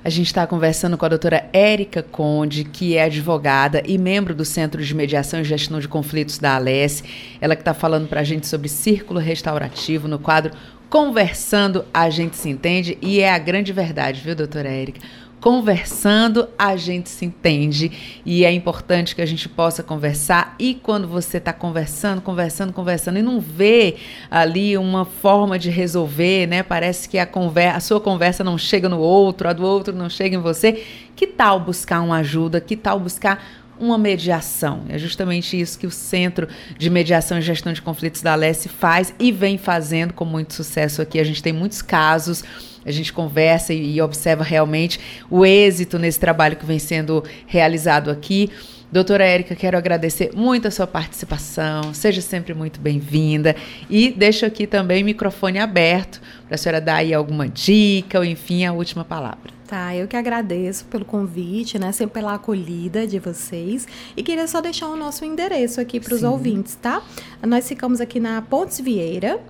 A gente está conversando com a doutora Érica Conde, que é advogada e membro do Centro de Mediação e Gestão de Conflitos da Alesse. Ela que está falando para a gente sobre círculo restaurativo no quadro Conversando, a gente se entende. E é a grande verdade, viu, doutora Érica? Conversando a gente se entende e é importante que a gente possa conversar e quando você está conversando, conversando, conversando e não vê ali uma forma de resolver, né? Parece que a, conversa, a sua conversa não chega no outro, a do outro não chega em você. Que tal buscar uma ajuda? Que tal buscar uma mediação. É justamente isso que o Centro de Mediação e Gestão de Conflitos da Alesse faz e vem fazendo com muito sucesso aqui. A gente tem muitos casos, a gente conversa e, observa realmente o êxito nesse trabalho que vem sendo realizado aqui. Doutora Érica, quero agradecer muito a sua participação. Seja sempre muito bem-vinda. E deixo aqui também o microfone aberto para a senhora dar aí alguma dica ou, enfim, a última palavra. Tá, eu que agradeço pelo convite, né? Sempre pela acolhida de vocês. E queria só deixar o nosso endereço aqui para os ouvintes, tá? Nós ficamos aqui na Pontes Vieira,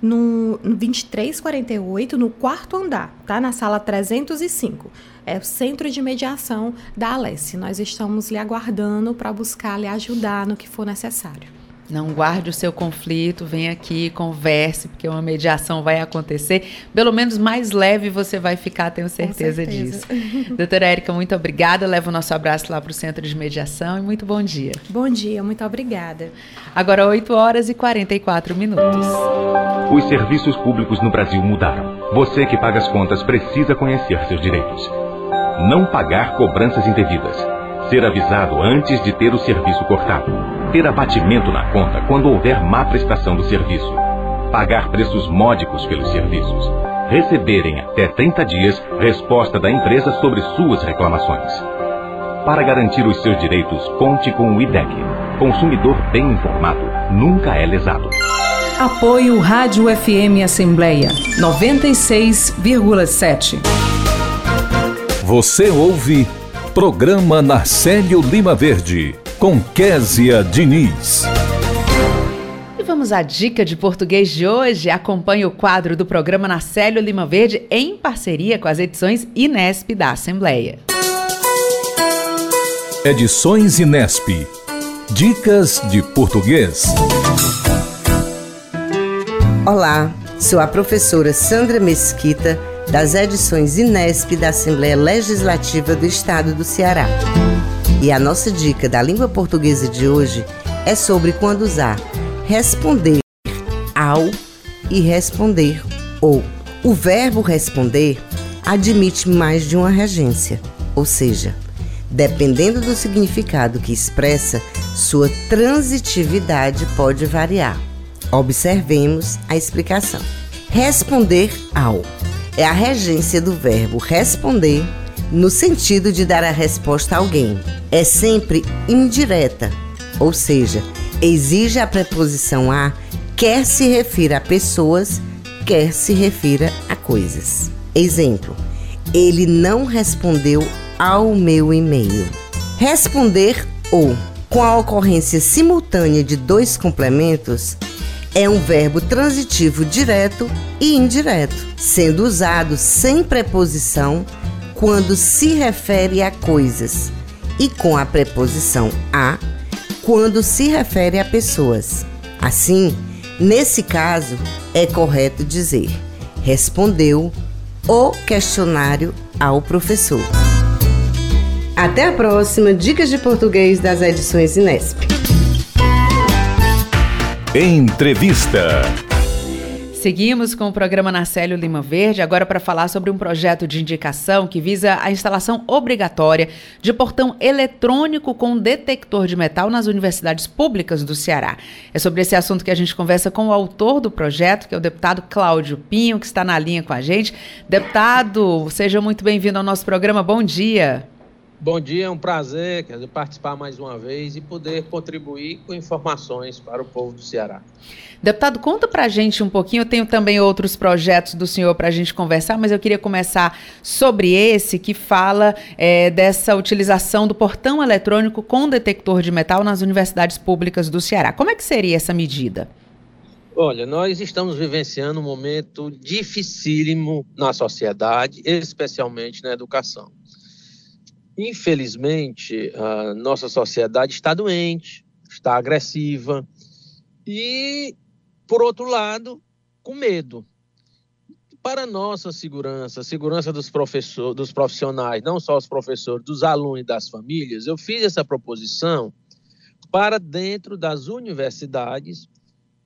no, no 2348, no quarto andar, tá? Na sala 305. É o Centro de Mediação da Alesse. Nós estamos lhe aguardando para buscar lhe ajudar no que for necessário. Não guarde o seu conflito, vem aqui, converse, porque uma mediação vai acontecer. Pelo menos mais leve você vai ficar, tenho certeza, certeza. disso. Doutora Érica, muito obrigada. Leva o nosso abraço lá para o Centro de Mediação e muito bom dia. Bom dia, muito obrigada. Agora 8 horas e 44 minutos. Os serviços públicos no Brasil mudaram. Você que paga as contas precisa conhecer seus direitos. Não pagar cobranças indevidas. Ser avisado antes de ter o serviço cortado ter abatimento na conta quando houver má prestação do serviço, pagar preços módicos pelos serviços, receberem até 30 dias resposta da empresa sobre suas reclamações. Para garantir os seus direitos, conte com o IDEC. Consumidor bem informado nunca é lesado. Apoio Rádio FM Assembleia 96,7. Você ouve Programa Narcélio Lima Verde com Késia Diniz. E vamos à dica de português de hoje. Acompanhe o quadro do programa Nacélio Lima Verde em parceria com as edições Inesp da Assembleia. Edições Inesp. Dicas de português. Olá, sou a professora Sandra Mesquita, das edições Inesp da Assembleia Legislativa do Estado do Ceará. E a nossa dica da língua portuguesa de hoje é sobre quando usar responder ao e responder ou. O verbo responder admite mais de uma regência, ou seja, dependendo do significado que expressa, sua transitividade pode variar. Observemos a explicação. Responder ao é a regência do verbo responder no sentido de dar a resposta a alguém. É sempre indireta, ou seja, exige a preposição a, quer se refira a pessoas, quer se refira a coisas. Exemplo: ele não respondeu ao meu e-mail. Responder ou, com a ocorrência simultânea de dois complementos, é um verbo transitivo direto e indireto, sendo usado sem preposição quando se refere a coisas e com a preposição a quando se refere a pessoas. Assim, nesse caso, é correto dizer: respondeu o questionário ao professor. Até a próxima Dicas de Português das edições Inesp. Entrevista. Seguimos com o programa Narcélio Lima Verde, agora para falar sobre um projeto de indicação que visa a instalação obrigatória de portão eletrônico com detector de metal nas universidades públicas do Ceará. É sobre esse assunto que a gente conversa com o autor do projeto, que é o deputado Cláudio Pinho, que está na linha com a gente. Deputado, seja muito bem-vindo ao nosso programa. Bom dia. Bom dia, é um prazer dizer, participar mais uma vez e poder contribuir com informações para o povo do Ceará. Deputado, conta para a gente um pouquinho. Eu tenho também outros projetos do senhor para a gente conversar, mas eu queria começar sobre esse que fala é, dessa utilização do portão eletrônico com detector de metal nas universidades públicas do Ceará. Como é que seria essa medida? Olha, nós estamos vivenciando um momento dificílimo na sociedade, especialmente na educação. Infelizmente, a nossa sociedade está doente, está agressiva e, por outro lado, com medo. Para nossa segurança, segurança dos professores, dos profissionais, não só os professores, dos alunos e das famílias, eu fiz essa proposição para dentro das universidades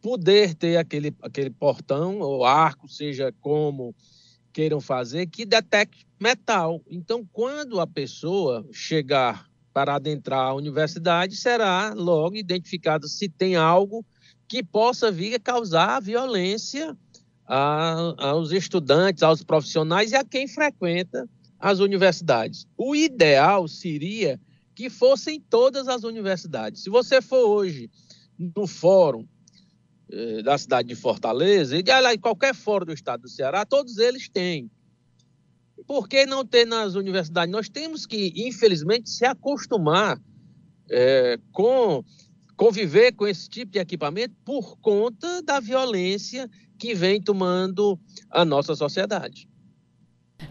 poder ter aquele, aquele portão ou arco, seja como queiram fazer, que detecte metal. Então, quando a pessoa chegar para adentrar a universidade, será logo identificado se tem algo que possa vir a causar violência a, aos estudantes, aos profissionais e a quem frequenta as universidades. O ideal seria que fossem todas as universidades. Se você for hoje no fórum eh, da cidade de Fortaleza, e qualquer fórum do estado do Ceará, todos eles têm. Por que não ter nas universidades? Nós temos que, infelizmente, se acostumar é, com conviver com esse tipo de equipamento por conta da violência que vem tomando a nossa sociedade.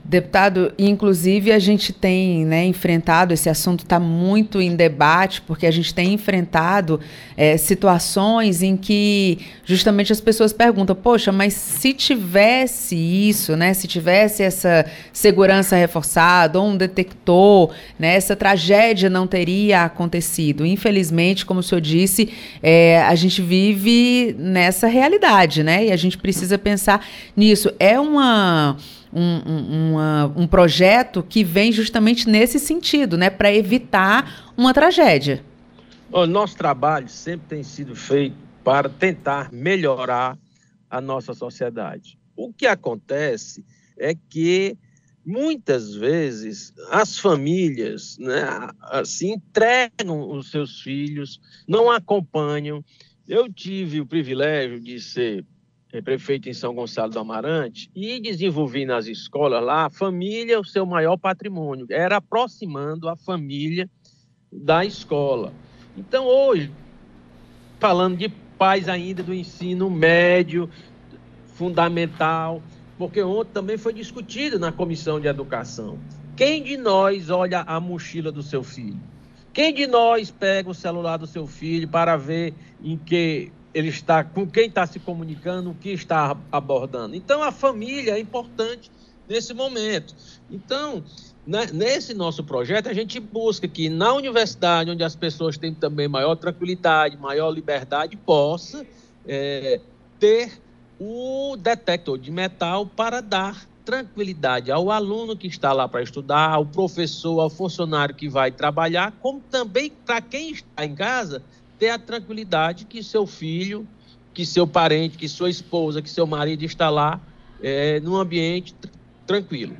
Deputado, inclusive a gente tem né, enfrentado, esse assunto está muito em debate, porque a gente tem enfrentado é, situações em que justamente as pessoas perguntam, poxa, mas se tivesse isso, né, se tivesse essa segurança reforçada, ou um detector, né, essa tragédia não teria acontecido. Infelizmente, como o senhor disse, é, a gente vive nessa realidade, né, e a gente precisa pensar nisso. É uma um, um, uma, um projeto que vem justamente nesse sentido, né, para evitar uma tragédia. O nosso trabalho sempre tem sido feito para tentar melhorar a nossa sociedade. O que acontece é que muitas vezes as famílias né, assim entregam os seus filhos, não acompanham. Eu tive o privilégio de ser prefeito em São Gonçalo do Amarante, e desenvolvi nas escolas lá a família, o seu maior patrimônio. Era aproximando a família da escola. Então, hoje, falando de pais ainda do ensino médio, fundamental, porque ontem também foi discutido na comissão de educação. Quem de nós olha a mochila do seu filho? Quem de nós pega o celular do seu filho para ver em que ele está com quem está se comunicando, o que está abordando. Então, a família é importante nesse momento. Então, né, nesse nosso projeto, a gente busca que na universidade, onde as pessoas têm também maior tranquilidade, maior liberdade, possa é, ter o detector de metal para dar tranquilidade ao aluno que está lá para estudar, ao professor, ao funcionário que vai trabalhar, como também para quem está em casa ter a tranquilidade que seu filho, que seu parente, que sua esposa, que seu marido está lá é, num ambiente tr tranquilo.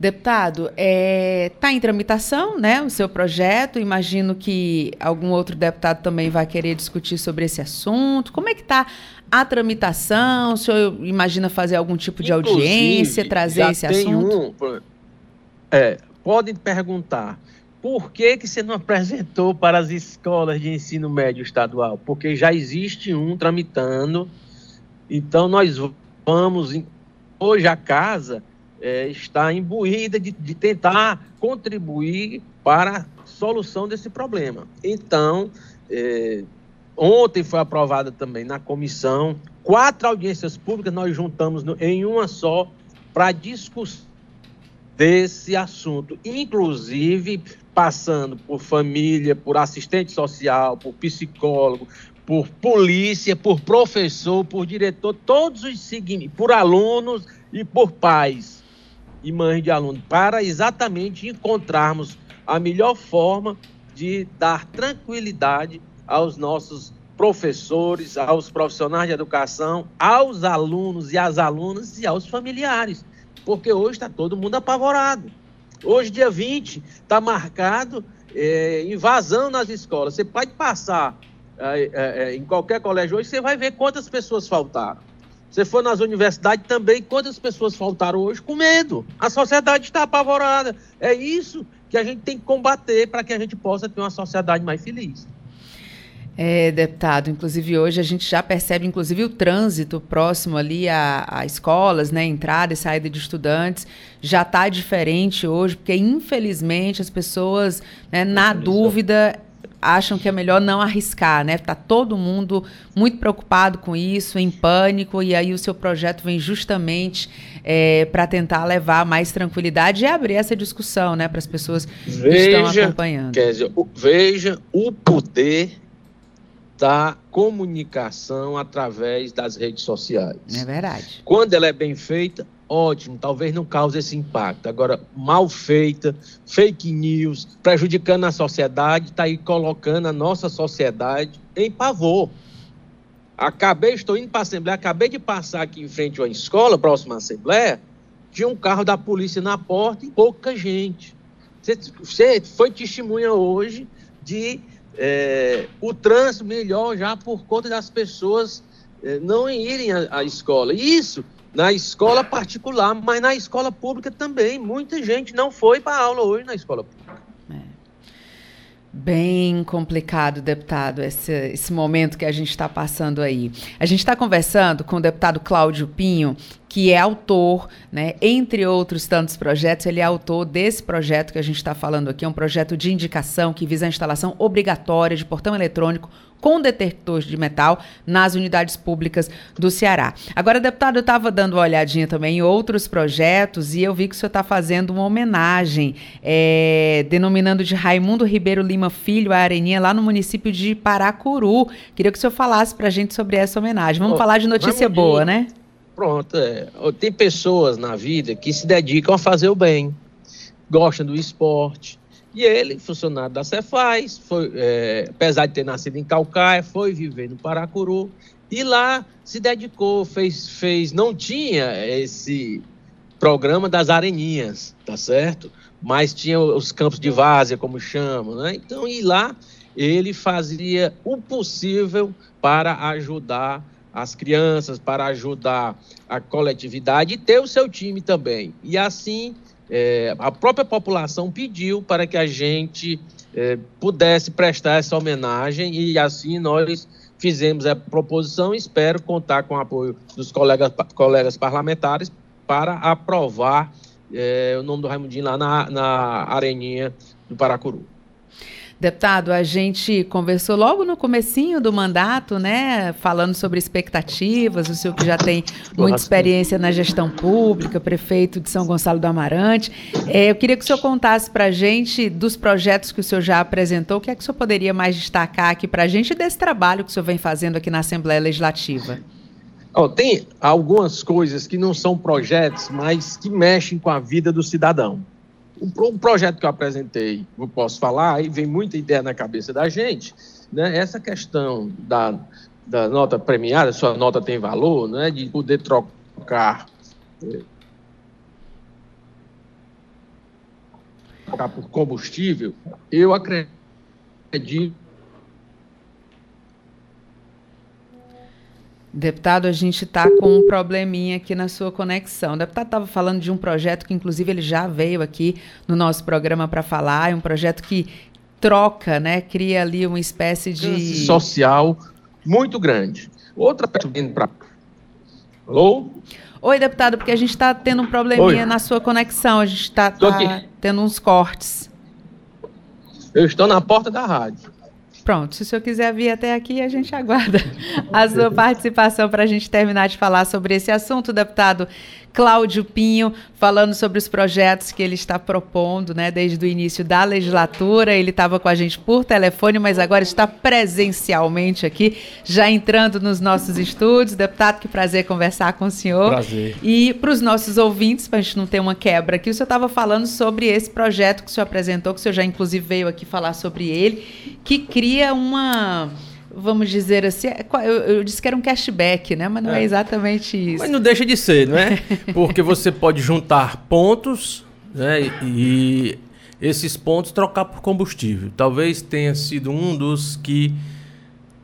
Deputado, está é, tá em tramitação né, o seu projeto. Imagino que algum outro deputado também vai querer discutir sobre esse assunto. Como é que está a tramitação? O senhor imagina fazer algum tipo de Inclusive, audiência, trazer esse assunto? Um, é, podem perguntar por que, que você não apresentou para as escolas de ensino médio estadual? Porque já existe um tramitando, então nós vamos. Hoje a casa é, está imbuída de, de tentar contribuir para a solução desse problema. Então, é, ontem foi aprovada também na comissão quatro audiências públicas, nós juntamos no, em uma só para discussão desse assunto, inclusive passando por família, por assistente social, por psicólogo, por polícia, por professor, por diretor, todos os seguintes, por alunos e por pais e mães de alunos, para exatamente encontrarmos a melhor forma de dar tranquilidade aos nossos professores, aos profissionais de educação, aos alunos e às alunas e aos familiares, porque hoje está todo mundo apavorado. Hoje, dia 20, está marcado é, invasão nas escolas. Você pode passar é, é, em qualquer colégio hoje, você vai ver quantas pessoas faltaram. Você for nas universidades também, quantas pessoas faltaram hoje com medo. A sociedade está apavorada. É isso que a gente tem que combater para que a gente possa ter uma sociedade mais feliz. É, deputado, inclusive hoje a gente já percebe, inclusive, o trânsito próximo ali a, a escolas, né, entrada e saída de estudantes, já está diferente hoje, porque infelizmente as pessoas, né, na dúvida, acham que é melhor não arriscar, né? Tá todo mundo muito preocupado com isso, em pânico, e aí o seu projeto vem justamente é, para tentar levar mais tranquilidade e abrir essa discussão, né, para as pessoas veja, que estão acompanhando. Kézia, veja o poder da comunicação através das redes sociais. É verdade. Quando ela é bem feita, ótimo, talvez não cause esse impacto. Agora, mal feita, fake news, prejudicando a sociedade, está aí colocando a nossa sociedade em pavor. Acabei, estou indo para a Assembleia, acabei de passar aqui em frente a uma escola, próxima à Assembleia, tinha um carro da polícia na porta e pouca gente. Você, você foi testemunha hoje de é, o trânsito melhor já por conta das pessoas é, não irem à, à escola. Isso na escola particular, mas na escola pública também. Muita gente não foi para aula hoje na escola pública. Bem complicado, deputado, esse, esse momento que a gente está passando aí. A gente está conversando com o deputado Cláudio Pinho, que é autor, né, entre outros tantos projetos, ele é autor desse projeto que a gente está falando aqui, é um projeto de indicação que visa a instalação obrigatória de portão eletrônico com detectores de metal nas unidades públicas do Ceará. Agora, deputado, eu estava dando uma olhadinha também em outros projetos e eu vi que o senhor está fazendo uma homenagem, é, denominando de Raimundo Ribeiro Lima Filho a Areninha, lá no município de Paracuru. Queria que o senhor falasse para a gente sobre essa homenagem. Vamos falar de notícia boa, né? Pronto, é. Tem pessoas na vida que se dedicam a fazer o bem, gostam do esporte, e ele, funcionário da Cefaz, foi, é, apesar de ter nascido em Calcaia, foi viver no Paracuru e lá se dedicou, fez, fez, não tinha esse programa das areninhas, tá certo? Mas tinha os campos de várzea, como chamam, né? Então, e lá ele fazia o possível para ajudar as crianças, para ajudar a coletividade e ter o seu time também. E assim é, a própria população pediu para que a gente é, pudesse prestar essa homenagem e assim nós fizemos a proposição. Espero contar com o apoio dos colegas, colegas parlamentares para aprovar é, o nome do Raimundinho lá na, na Areninha do Paracuru. Deputado, a gente conversou logo no comecinho do mandato, né, falando sobre expectativas, o senhor que já tem muita experiência na gestão pública, prefeito de São Gonçalo do Amarante. É, eu queria que o senhor contasse para a gente dos projetos que o senhor já apresentou, o que é que o senhor poderia mais destacar aqui para a gente desse trabalho que o senhor vem fazendo aqui na Assembleia Legislativa? Oh, tem algumas coisas que não são projetos, mas que mexem com a vida do cidadão. Um, projeto que eu apresentei, eu posso falar, aí vem muita ideia na cabeça da gente, né? Essa questão da, da nota premiada, sua nota tem valor, né? De poder trocar trocar por combustível, eu acredito Deputado, a gente está com um probleminha aqui na sua conexão. O deputado estava falando de um projeto que, inclusive, ele já veio aqui no nosso programa para falar. É um projeto que troca, né? Cria ali uma espécie de. Social muito grande. Outra vindo para. Alô? Oi, deputado, porque a gente está tendo um probleminha Oi. na sua conexão. A gente está tá tendo uns cortes. Eu estou na porta da rádio. Pronto, se o senhor quiser vir até aqui, a gente aguarda a sua participação para a gente terminar de falar sobre esse assunto, deputado. Cláudio Pinho, falando sobre os projetos que ele está propondo, né, desde o início da legislatura. Ele estava com a gente por telefone, mas agora está presencialmente aqui, já entrando nos nossos estúdios. Deputado, que prazer conversar com o senhor. Prazer. E para os nossos ouvintes, para a gente não ter uma quebra aqui, o senhor estava falando sobre esse projeto que o senhor apresentou, que o senhor já inclusive veio aqui falar sobre ele, que cria uma vamos dizer assim, é, eu, eu, disse que era um cashback, né? Mas não é, é exatamente isso. Mas não deixa de ser, não é? Porque você pode juntar pontos né? E esses pontos trocar por combustível. Talvez tenha sido um dos que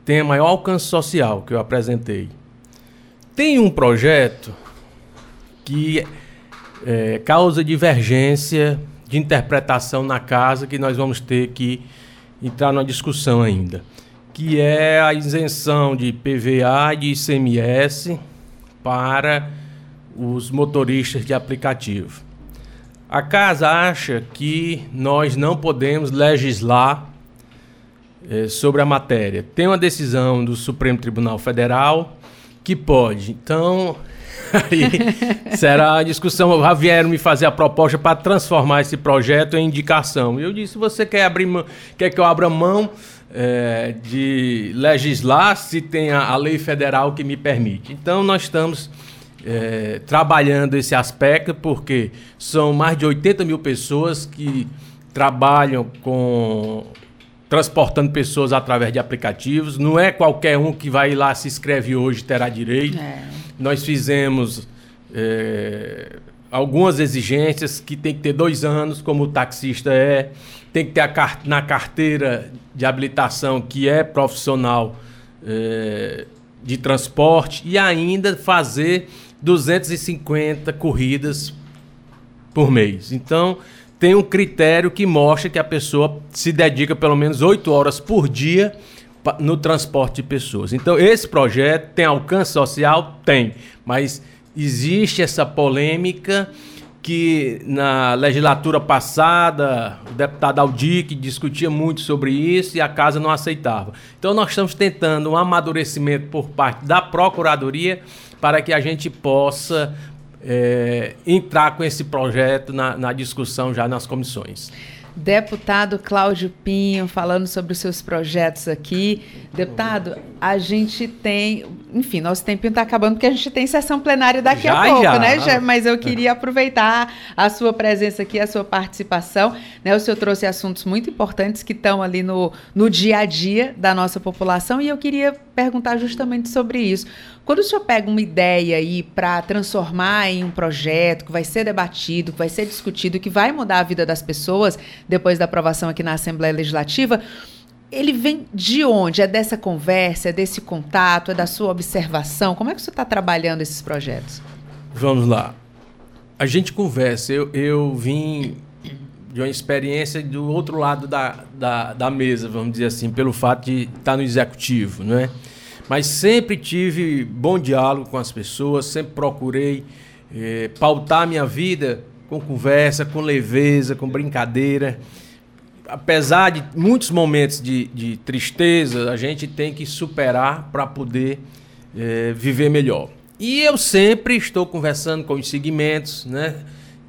tem maior alcance social que eu apresentei. Tem um projeto que é, causa divergência de interpretação na casa que nós vamos ter que entrar numa discussão ainda, que é a isenção de PVA e de ICMS para os motoristas de aplicativo. A casa acha que nós não podemos legislar é, sobre a matéria. Tem uma decisão do Supremo Tribunal Federal que pode. Então, aí será a discussão. Já vieram me fazer a proposta para transformar esse projeto em indicação. Eu disse: você quer abrir mão, quer que eu abra mão é, de legislar se tem a, a, lei federal que me permite? Então, nós estamos. É, trabalhando esse aspecto, porque são mais de 80 mil pessoas que trabalham com transportando pessoas através de aplicativos. Não é qualquer um que vai lá se inscreve hoje terá direito. É. Nós fizemos é, algumas exigências que tem que ter dois anos, como o taxista é, tem que ter a, na carteira de habilitação que é profissional é, de transporte e ainda fazer 250 corridas por mês. Então, tem um critério que mostra que a pessoa se dedica pelo menos oito horas por dia no transporte de pessoas. Então, esse projeto tem alcance social? Tem, mas existe essa polêmica que na legislatura passada o deputado Aldir discutia muito sobre isso e a casa não aceitava. Então nós estamos tentando um amadurecimento por parte da Procuradoria para que a gente possa é, entrar com esse projeto na, na discussão já nas comissões. Deputado Cláudio Pinho, falando sobre os seus projetos aqui. Deputado, a gente tem. Enfim, nosso tempinho está acabando porque a gente tem sessão plenária daqui já, a pouco, já. né? Mas eu queria aproveitar a sua presença aqui, a sua participação. Né? O senhor trouxe assuntos muito importantes que estão ali no, no dia a dia da nossa população e eu queria perguntar justamente sobre isso. Quando o senhor pega uma ideia aí para transformar em um projeto que vai ser debatido, que vai ser discutido, que vai mudar a vida das pessoas depois da aprovação aqui na Assembleia Legislativa, ele vem de onde? É dessa conversa, é desse contato, é da sua observação? Como é que senhor está trabalhando esses projetos? Vamos lá. A gente conversa. Eu, eu vim de uma experiência do outro lado da, da, da mesa, vamos dizer assim, pelo fato de estar no executivo, não é? Mas sempre tive bom diálogo com as pessoas, sempre procurei eh, pautar minha vida com conversa, com leveza, com brincadeira. Apesar de muitos momentos de, de tristeza, a gente tem que superar para poder eh, viver melhor. E eu sempre estou conversando com os segmentos, né?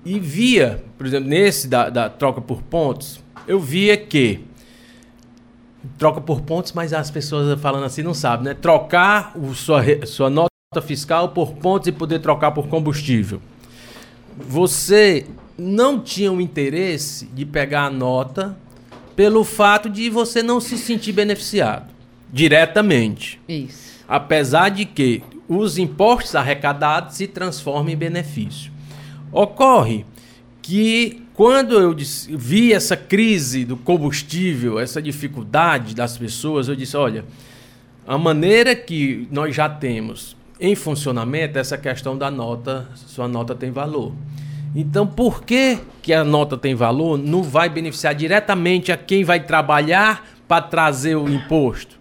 E via, por exemplo, nesse da, da troca por pontos, eu via que troca por pontos, mas as pessoas falando assim não sabem, né? Trocar o sua, sua nota fiscal por pontos e poder trocar por combustível. Você não tinha o interesse de pegar a nota pelo fato de você não se sentir beneficiado diretamente. Isso. Apesar de que os impostos arrecadados se transformam em benefício. Ocorre que quando eu vi essa crise do combustível, essa dificuldade das pessoas, eu disse: olha, a maneira que nós já temos em funcionamento é essa questão da nota, sua nota tem valor. Então, por que, que a nota tem valor? Não vai beneficiar diretamente a quem vai trabalhar para trazer o imposto.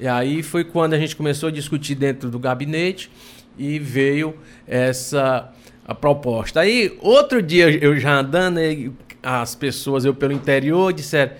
E aí foi quando a gente começou a discutir dentro do gabinete e veio essa a proposta. Aí, outro dia, eu já andando, as pessoas, eu pelo interior, disseram.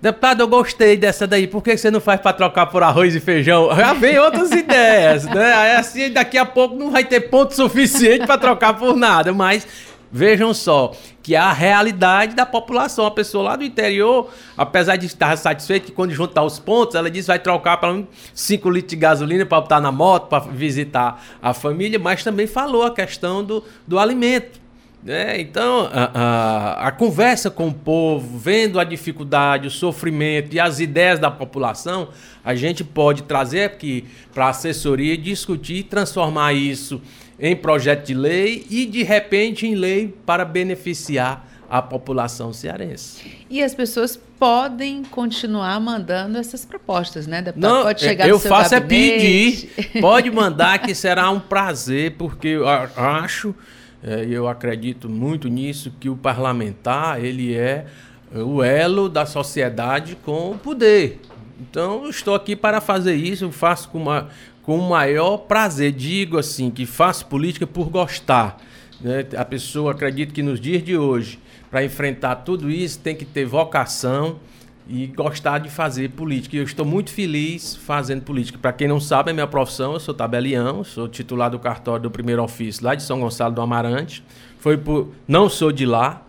Deputado, eu gostei dessa daí. Por que você não faz para trocar por arroz e feijão? Já vem outras ideias, né? Aí assim, daqui a pouco não vai ter ponto suficiente para trocar por nada. Mas Vejam só que a realidade da população, a pessoa lá do interior, apesar de estar satisfeita que quando juntar os pontos, ela diz vai trocar para 5 litros de gasolina para botar na moto, para visitar a família, mas também falou a questão do, do alimento. Né? Então, a, a, a, conversa com o povo, vendo a dificuldade, o sofrimento e as ideias da população, a gente pode trazer aqui para a assessoria discutir e transformar isso em projeto de lei e, de repente, em lei para beneficiar à população cearense. E as pessoas podem continuar mandando essas propostas, né, deputado? Não, Pode chegar eu faço gabinete. é pedir. Pode mandar que será um prazer, porque eu a- acho, e eu acredito muito nisso, que o parlamentar ele é o elo da sociedade com o poder. Então, estou aqui para fazer isso, eu faço com, uma, com o maior prazer. Digo assim, que faço política por gostar. né? A pessoa acredita que nos dias de hoje, para enfrentar tudo isso, tem que ter vocação e gostar de fazer política. E eu estou muito feliz fazendo política. Para quem não sabe, é minha profissão, eu sou tabelião, sou titular do cartório do primeiro ofício lá de São Gonçalo do Amarante. Foi por não sou de lá.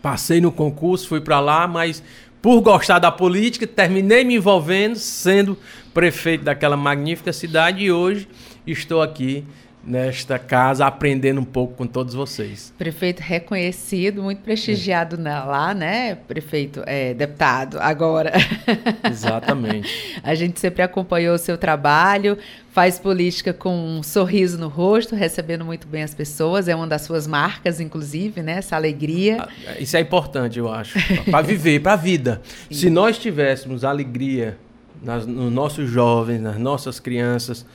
Passei no concurso, fui para lá, mas por gostar da política, terminei me envolvendo, sendo prefeito daquela magnífica cidade e hoje estou aqui nesta casa aprendendo um pouco com todos vocês. Prefeito reconhecido, muito prestigiado na- lá, né? Prefeito, é, deputado, agora. Exatamente. A gente sempre acompanhou o seu trabalho, faz política com um sorriso no rosto, recebendo muito bem as pessoas, é uma das suas marcas, inclusive, né? Essa alegria. Isso é importante, eu acho, para viver, para a vida. Se nós tivéssemos alegria nas, nos nossos jovens, nas nossas crianças,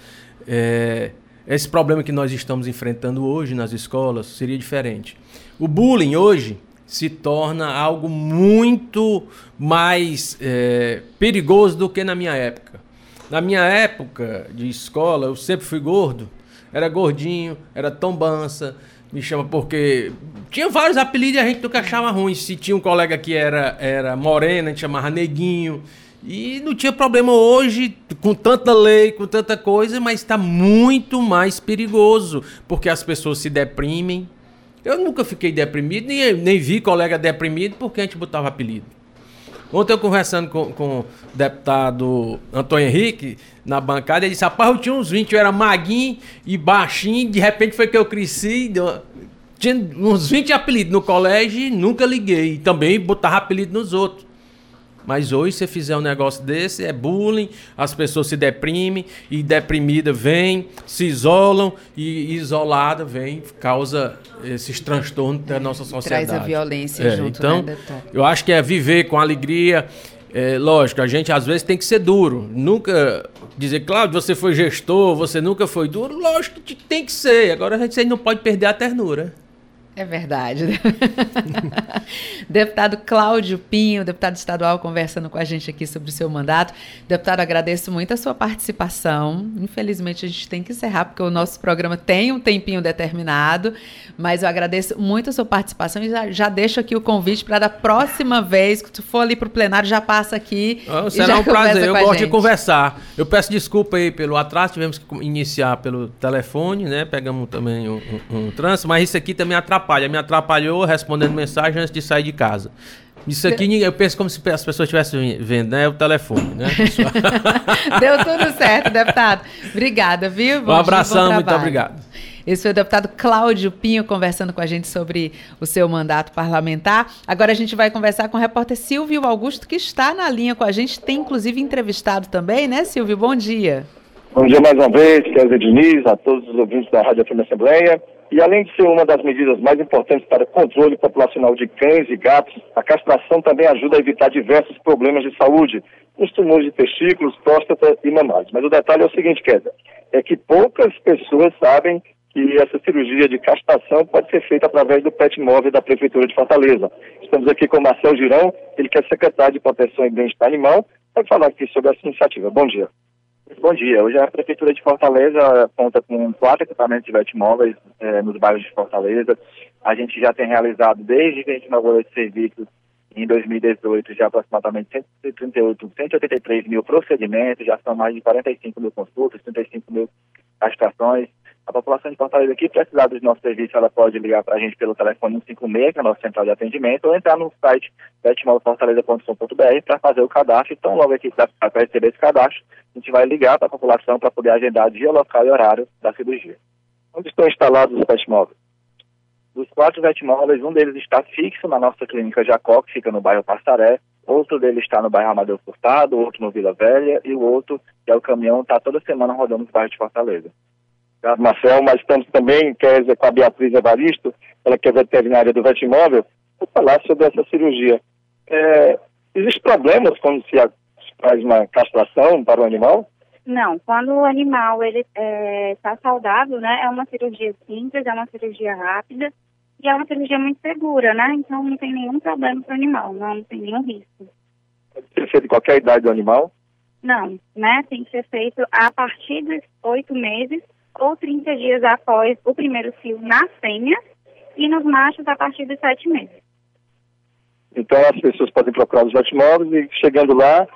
é, esse problema que nós estamos enfrentando hoje nas escolas seria diferente. O bullying hoje se torna algo muito mais é, perigoso do que na minha época. Na minha época de escola, eu sempre fui gordo, era gordinho, era tombança, me chama porque tinha vários apelidos e a gente nunca achava ruim. Se tinha um colega que era, era morena, a gente chamava neguinho. E não tinha problema hoje, com tanta lei, com tanta coisa, mas está muito mais perigoso, porque as pessoas se deprimem. Eu nunca fiquei deprimido, nem, nem vi colega deprimido porque a gente botava apelido. Ontem eu conversando com, com o deputado Antônio Henrique na bancada, ele disse: Rapaz, eu tinha uns 20, eu era maguinho e baixinho, de repente foi que eu cresci. Tinha uns 20 apelidos no colégio e nunca liguei. E também botava apelido nos outros. Mas hoje, se fizer um negócio desse, é bullying, as pessoas se deprimem, e deprimida vem, se isolam, e isolada vem, causa esses transtornos da nossa sociedade. Traz a violência É, junto, então, né, eu acho que é viver com alegria. É, lógico, a gente às vezes tem que ser duro. Nunca dizer, Cláudio, você foi gestor, você nunca foi duro. Lógico que tem que ser. Agora a gente não pode perder a ternura. É verdade. deputado Cláudio Pinho, deputado estadual, conversando com a gente aqui sobre o seu mandato. Deputado, agradeço muito a sua participação. Infelizmente, a gente tem que encerrar, porque o nosso programa tem um tempinho determinado, mas eu agradeço muito a sua participação e já, já deixo aqui o convite para da próxima vez, que tu for ali para o plenário, já passa aqui. Ah, Será um prazer, eu gosto de conversar. Eu peço desculpa aí pelo atraso, tivemos que iniciar pelo telefone, né? Pegamos também um, um, um trânsito, mas isso aqui também atrapalha. Me atrapalhou respondendo mensagem antes de sair de casa. Isso aqui eu penso como se as pessoas estivessem vendo, né? O telefone, né? pessoal? Deu tudo certo, deputado. Obrigada, viu? Bom dia, Um bom abração, muito trabalho. obrigado. Esse foi o deputado Cláudio Pinho conversando com a gente sobre o seu mandato parlamentar. Agora a gente vai conversar com o repórter Silvio Augusto, que está na linha com a gente, tem inclusive entrevistado também, né, Silvio? Bom dia. Bom dia mais uma vez, Kézia Diniz, a todos os ouvintes da Rádio FM Assembleia. E além de ser uma das medidas mais importantes para o controle populacional de cães e gatos, a castração também ajuda a evitar diversos problemas de saúde, os tumores de testículos, próstata e mamários. Mas o detalhe é o seguinte, Kézia, é que poucas pessoas sabem que essa cirurgia de castração pode ser feita através do PET móvel da Prefeitura de Fortaleza. Estamos aqui com o Marcel Girão, ele que é secretário de Proteção e Bem-Estar Animal, para falar aqui sobre essa iniciativa. Bom dia. Bom dia. Hoje a Prefeitura de Fortaleza conta com quatro equipamentos de vetmóveis eh, nos bairros de Fortaleza. A gente já tem realizado, desde que a gente inaugurou esse serviço em 2018, já aproximadamente 138, 183 mil procedimentos, já são mais de 45 mil consultas, 35 mil castrações. A população de Fortaleza que precisar dos nossos serviços, ela pode ligar para a gente pelo telefone 156, que é a nossa central de atendimento, ou entrar no site vetmóvelfortaleza.com.br para fazer o cadastro. Então, logo aqui para receber esse cadastro, a gente vai ligar para a população para poder agendar dia, local e horário da cirurgia. Onde estão instalados os vetmóveis? Dos quatro vetmóveis, um deles está fixo na nossa clínica Jacó, que fica no bairro Passaré, outro deles está no bairro Amadeu Furtado, outro no Vila Velha, e o outro, que é o caminhão, está toda semana rodando nos bairros de Fortaleza. Obrigado, Marcel. Mas estamos também, Kézia, com a Beatriz Evaristo, ela que é veterinária do Vetmóvel. Vou falar sobre essa cirurgia. É, Existem problemas quando se faz uma castração para o animal? Não, quando o animal ele está é, tá saudável, né, é uma cirurgia simples, é uma cirurgia rápida e é uma cirurgia muito segura, né? Então não tem nenhum problema para o animal, não, não tem nenhum risco. Pode ser feito em qualquer idade do animal? Não, né? Tem que ser feito a partir dos oito meses ou 30 dias após o primeiro fio na fêmea e nos machos a partir dos sete meses. Então as pessoas podem procurar os vetmóveis e chegando lá,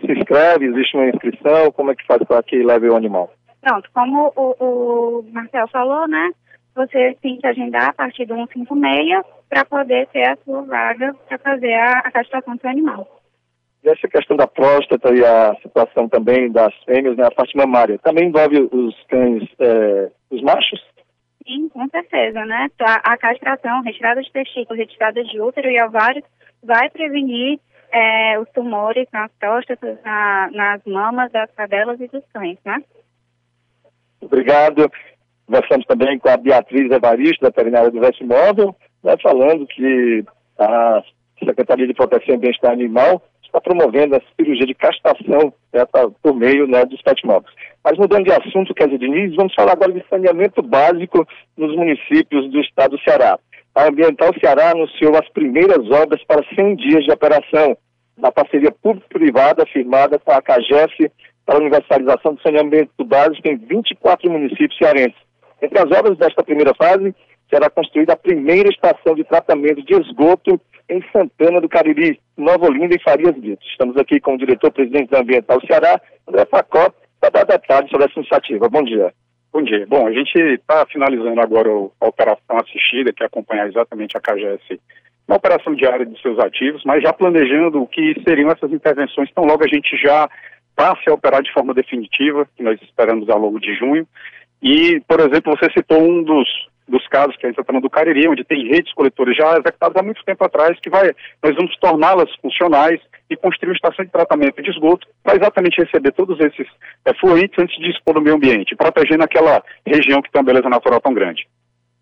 se inscreve, existe uma inscrição, como é que faz para que leve o animal? Pronto, como o, o Marcel falou, né? Você tem que agendar a partir do 156 para poder ter a sua vaga para fazer a, a castração do seu animal. E essa questão da próstata e a situação também das fêmeas, né, a parte mamária, também envolve os cães, é, os machos? Sim, com certeza, né? A, a castração, retirada de testículos, retirada de útero e ovários vai prevenir é, os tumores nas próstatas, na, nas mamas das cadelas e dos cães, né? Obrigado. Conversamos também com a Beatriz Evaristo, da veterinária do Veste Móvel, né, falando que a Secretaria de Proteção e Bem-Estar Animal está promovendo a cirurgia de castração né, por meio né, dos pet móveis. Mas mudando de assunto, Kézia Diniz, vamos falar agora de saneamento básico nos municípios do estado do Ceará. A Ambiental Ceará anunciou as primeiras obras para 100 dias de operação, na parceria público-privada firmada com a CAGES para a universalização do saneamento básico em 24 municípios cearenses. Entre as obras desta primeira fase, será construída a primeira estação de tratamento de esgoto em Santana do Cariri, Nova Olinda e Farias Brito. Estamos aqui com o diretor-presidente da Ambiental Ceará, André Facó, para dar detalhes sobre essa iniciativa. Bom dia. Bom dia. Bom, a gente está finalizando agora a operação assistida, que é acompanhar exatamente a CAGES na operação diária de seus ativos, mas já planejando o que seriam essas intervenções, então logo a gente já passe a operar de forma definitiva, que nós esperamos ao longo de junho. E, por exemplo, você citou um dos, dos casos que a gente está falando do Cariri, onde tem redes coletoras já executadas há muito tempo atrás, que vai, nós vamos torná-las funcionais e construir uma estação de tratamento de esgoto para exatamente receber todos esses é, fluentes antes de expor no meio ambiente, protegendo aquela região que tem uma beleza natural tão grande.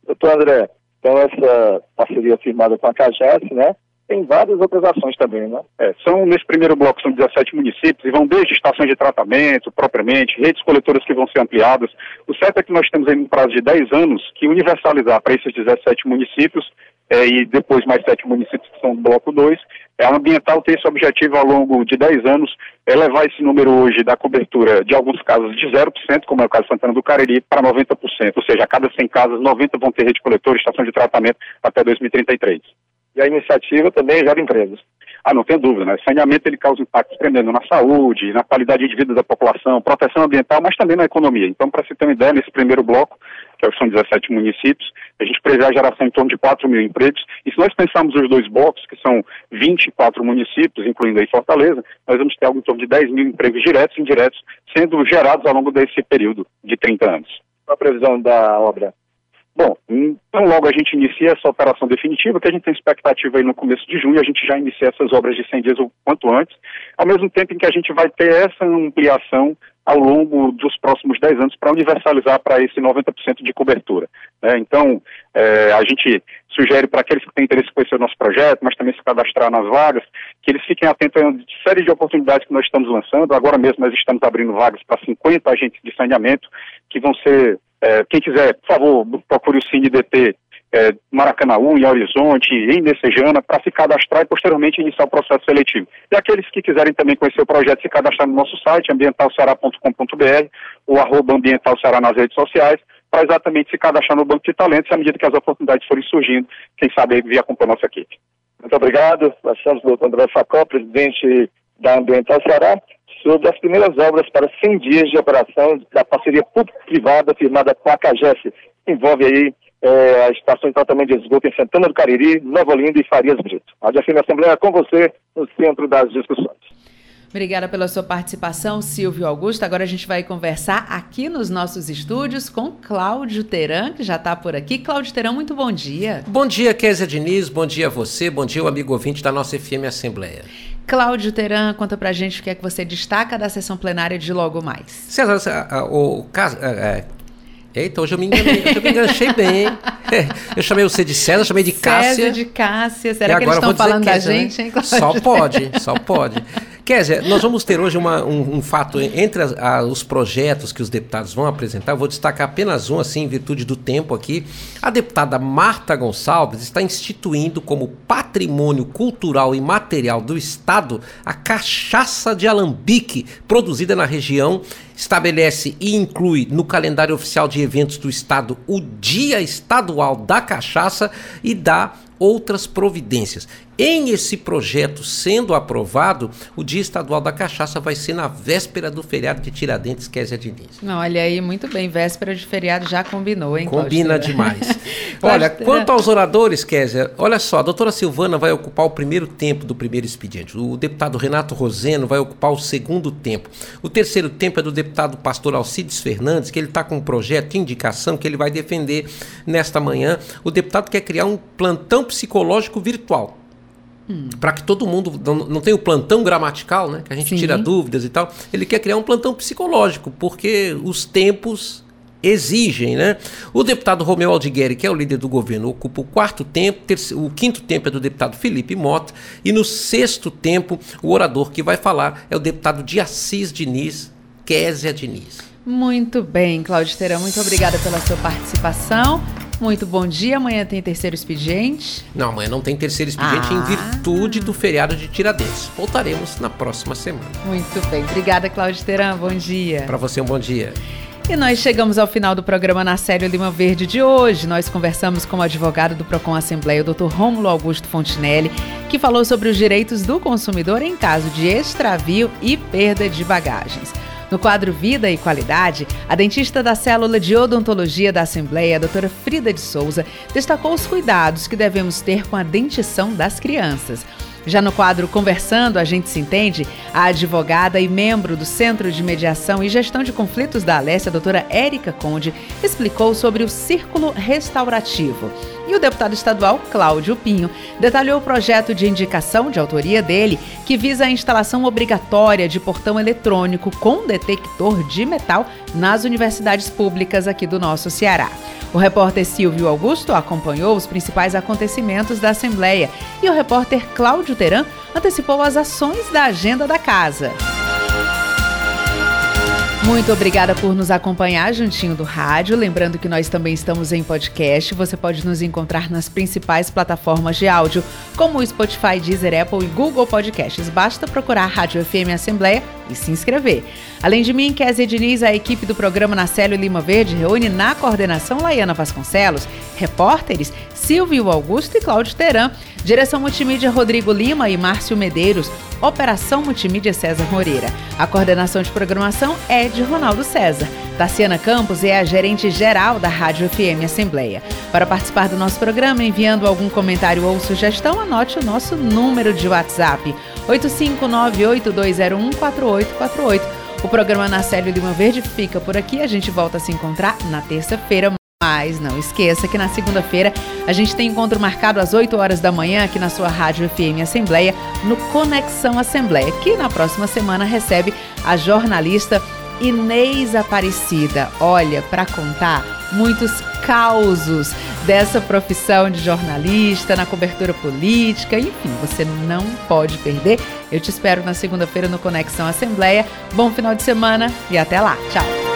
Doutor André, então essa parceria firmada com a CAGES, né, tem várias outras ações também, né? É, são, nesse primeiro bloco, são 17 municípios e vão desde estações de tratamento, propriamente, redes coletoras que vão ser ampliadas. O certo é que nós temos aí um prazo de 10 anos que universalizar para esses 17 municípios é, e depois mais sete municípios que são do bloco 2. É, a ambiental tem esse objetivo ao longo de 10 anos, é levar esse número hoje da cobertura de alguns casos de 0%, como é o caso de Santana do Cariri, para 90%. Ou seja, a cada 100 casas, 90 vão ter rede coletora, estação de tratamento até 2033 e a iniciativa também gera empregos. Ah, não tem dúvida, né? Saneamento ele causa impacto tremendo na saúde, na qualidade de vida da população, proteção ambiental, mas também na economia. Então, para se ter uma ideia, nesse primeiro bloco, que são 17 municípios, a gente prevê a geração em torno de 4 mil empregos. E se nós pensarmos os dois blocos, que são 24 municípios, incluindo aí Fortaleza, nós vamos ter algo em torno de 10 mil empregos diretos e indiretos sendo gerados ao longo desse período de 30 anos. Qual a previsão da obra? Bom, então logo a gente inicia essa operação definitiva, que a gente tem expectativa aí no começo de junho, a gente já inicia essas obras de 100 dias o quanto antes, ao mesmo tempo em que a gente vai ter essa ampliação ao longo dos próximos 10 anos para universalizar para esse 90% de cobertura. Né? Então, é, a gente sugere para aqueles que têm interesse em conhecer o nosso projeto, mas também se cadastrar nas vagas, que eles fiquem atentos a uma série de oportunidades que nós estamos lançando. Agora mesmo nós estamos abrindo vagas para 50 agentes de saneamento, que vão ser é, quem quiser, por favor, procure o CineDT é, Maracanaú, em Horizonte, em Messejana, para se cadastrar e posteriormente iniciar o processo seletivo. E aqueles que quiserem também conhecer o projeto, se cadastrar no nosso site, ambientalceará.com.br ou arroba ambientalceará nas redes sociais, para exatamente se cadastrar no banco de talentos à medida que as oportunidades forem surgindo, quem sabe vir acompanhar nossa equipe. Muito obrigado. Nós estamos com o André Facó, presidente da Ambiental Ceará sobre as primeiras obras para 100 dias de operação da parceria público-privada firmada com a CAGES. Envolve aí é, a estação de tratamento de esgoto em Santana do Cariri, Nova Olinda e Farias Brito. A FM Assembleia com você no centro das discussões. Obrigada pela sua participação, Silvio Augusto. Agora a gente vai conversar aqui nos nossos estúdios com Cláudio Teran, que já está por aqui. Cláudio Teran, muito bom dia. Bom dia, Kézia Diniz. Bom dia a você. Bom dia, o amigo ouvinte da nossa FM Assembleia. Cláudio Teran, conta pra gente o que é que você destaca da sessão plenária de logo mais. César, o caso. Eita, hoje eu me enganei, eu me enganchei bem. Eu chamei você de César, chamei de Cássia. César de Cássia. Será que eles estão falando da Kézia, gente, né? hein, Cláudio? Só pode, só pode. Kézia, nós vamos ter hoje uma, um, um fato entre as- a- os projetos que os deputados vão apresentar. Eu vou destacar apenas um, assim, em virtude do tempo aqui. A deputada Marta Gonçalves está instituindo como patrimônio cultural e material do Estado a cachaça de alambique produzida na região. Estabelece e inclui no calendário oficial de eventos do Estado o Dia Estadual da Cachaça e dá outras providências. Em esse projeto sendo aprovado, o Dia Estadual da Cachaça vai ser na véspera do feriado de Tiradentes, Kézia Diniz. Não, olha aí, muito bem. Véspera de feriado já combinou, hein, Combina Cláudio? demais. Olha, quanto aos oradores, Kézia, olha só, a doutora Silvana vai ocupar o primeiro tempo do primeiro expediente. O deputado Renato Roseno vai ocupar o segundo tempo. O terceiro tempo é do deputado pastor Alcides Fernandes, que ele está com um projeto de indicação que ele vai defender nesta manhã. O deputado quer criar um plantão psicológico virtual. Para que todo mundo não, não tenha o plantão gramatical, né? Que a gente Sim. tira dúvidas e tal. Ele quer criar um plantão psicológico, porque os tempos exigem, né? O deputado Romeu Aldigueri, que é o líder do governo, ocupa o quarto tempo, terce- o quinto tempo é do deputado Felipe Mota, e no sexto tempo, o orador que vai falar é o deputado de Assis Diniz, Késia Diniz. Muito bem, Cláudio Teran, muito obrigada pela sua participação. Muito bom dia. Amanhã tem terceiro expediente. Não, amanhã não tem terceiro expediente Ah. em virtude do feriado de Tiradentes. Voltaremos na próxima semana. Muito bem. Obrigada, Cláudio Teran. Bom dia. Para você, um bom dia. E nós chegamos ao final do programa na série Lima Verde de hoje. Nós conversamos com o advogado do Procon Assembleia, o Dr. Rômulo Augusto Fontinelli, que falou sobre os direitos do consumidor em caso de extravio e perda de bagagens. No quadro Vida e Qualidade, a dentista da célula de odontologia da Assembleia, a doutora Frida de Souza, destacou os cuidados que devemos ter com a dentição das crianças. Já no quadro Conversando, a gente se entende, a advogada e membro do Centro de Mediação e Gestão de Conflitos da Alessia, doutora Érica Conde, explicou sobre o círculo restaurativo. E o deputado estadual Cláudio Pinho detalhou o projeto de indicação de autoria dele, que visa a instalação obrigatória de portão eletrônico com detector de metal nas universidades públicas aqui do nosso Ceará. O repórter Silvio Augusto acompanhou os principais acontecimentos da Assembleia e o repórter Cláudio Teran antecipou as ações da agenda da casa. Muito obrigada por nos acompanhar juntinho do rádio. Lembrando que nós também estamos em podcast. Você pode nos encontrar nas principais plataformas de áudio, como o Spotify, Deezer, Apple e Google Podcasts. Basta procurar Rádio FM Assembleia e se inscrever. Além de mim, Kézia Diniz, a equipe do programa Nacélio Lima Verde reúne na coordenação Laiana Vasconcelos, repórteres Silvio Augusto e Cláudio Teran, direção multimídia Rodrigo Lima e Márcio Medeiros, operação multimídia César Moreira. A coordenação de programação é de Ronaldo César. Tassiana Campos é a gerente geral da Rádio FM Assembleia. Para participar do nosso programa, enviando algum comentário ou sugestão, anote o nosso número de WhatsApp: 85982014848. O programa Na Célio Lima Verde fica por aqui. A gente volta a se encontrar na terça-feira. Mas não esqueça que na segunda-feira a gente tem encontro marcado às 8 horas da manhã aqui na sua Rádio FM Assembleia, no Conexão Assembleia, que na próxima semana recebe a jornalista Inês Aparecida. Olha, para contar muitos causos dessa profissão de jornalista, na cobertura política, enfim, você não pode perder. Eu te espero na segunda-feira no Conexão Assembleia. Bom final de semana e até lá. Tchau.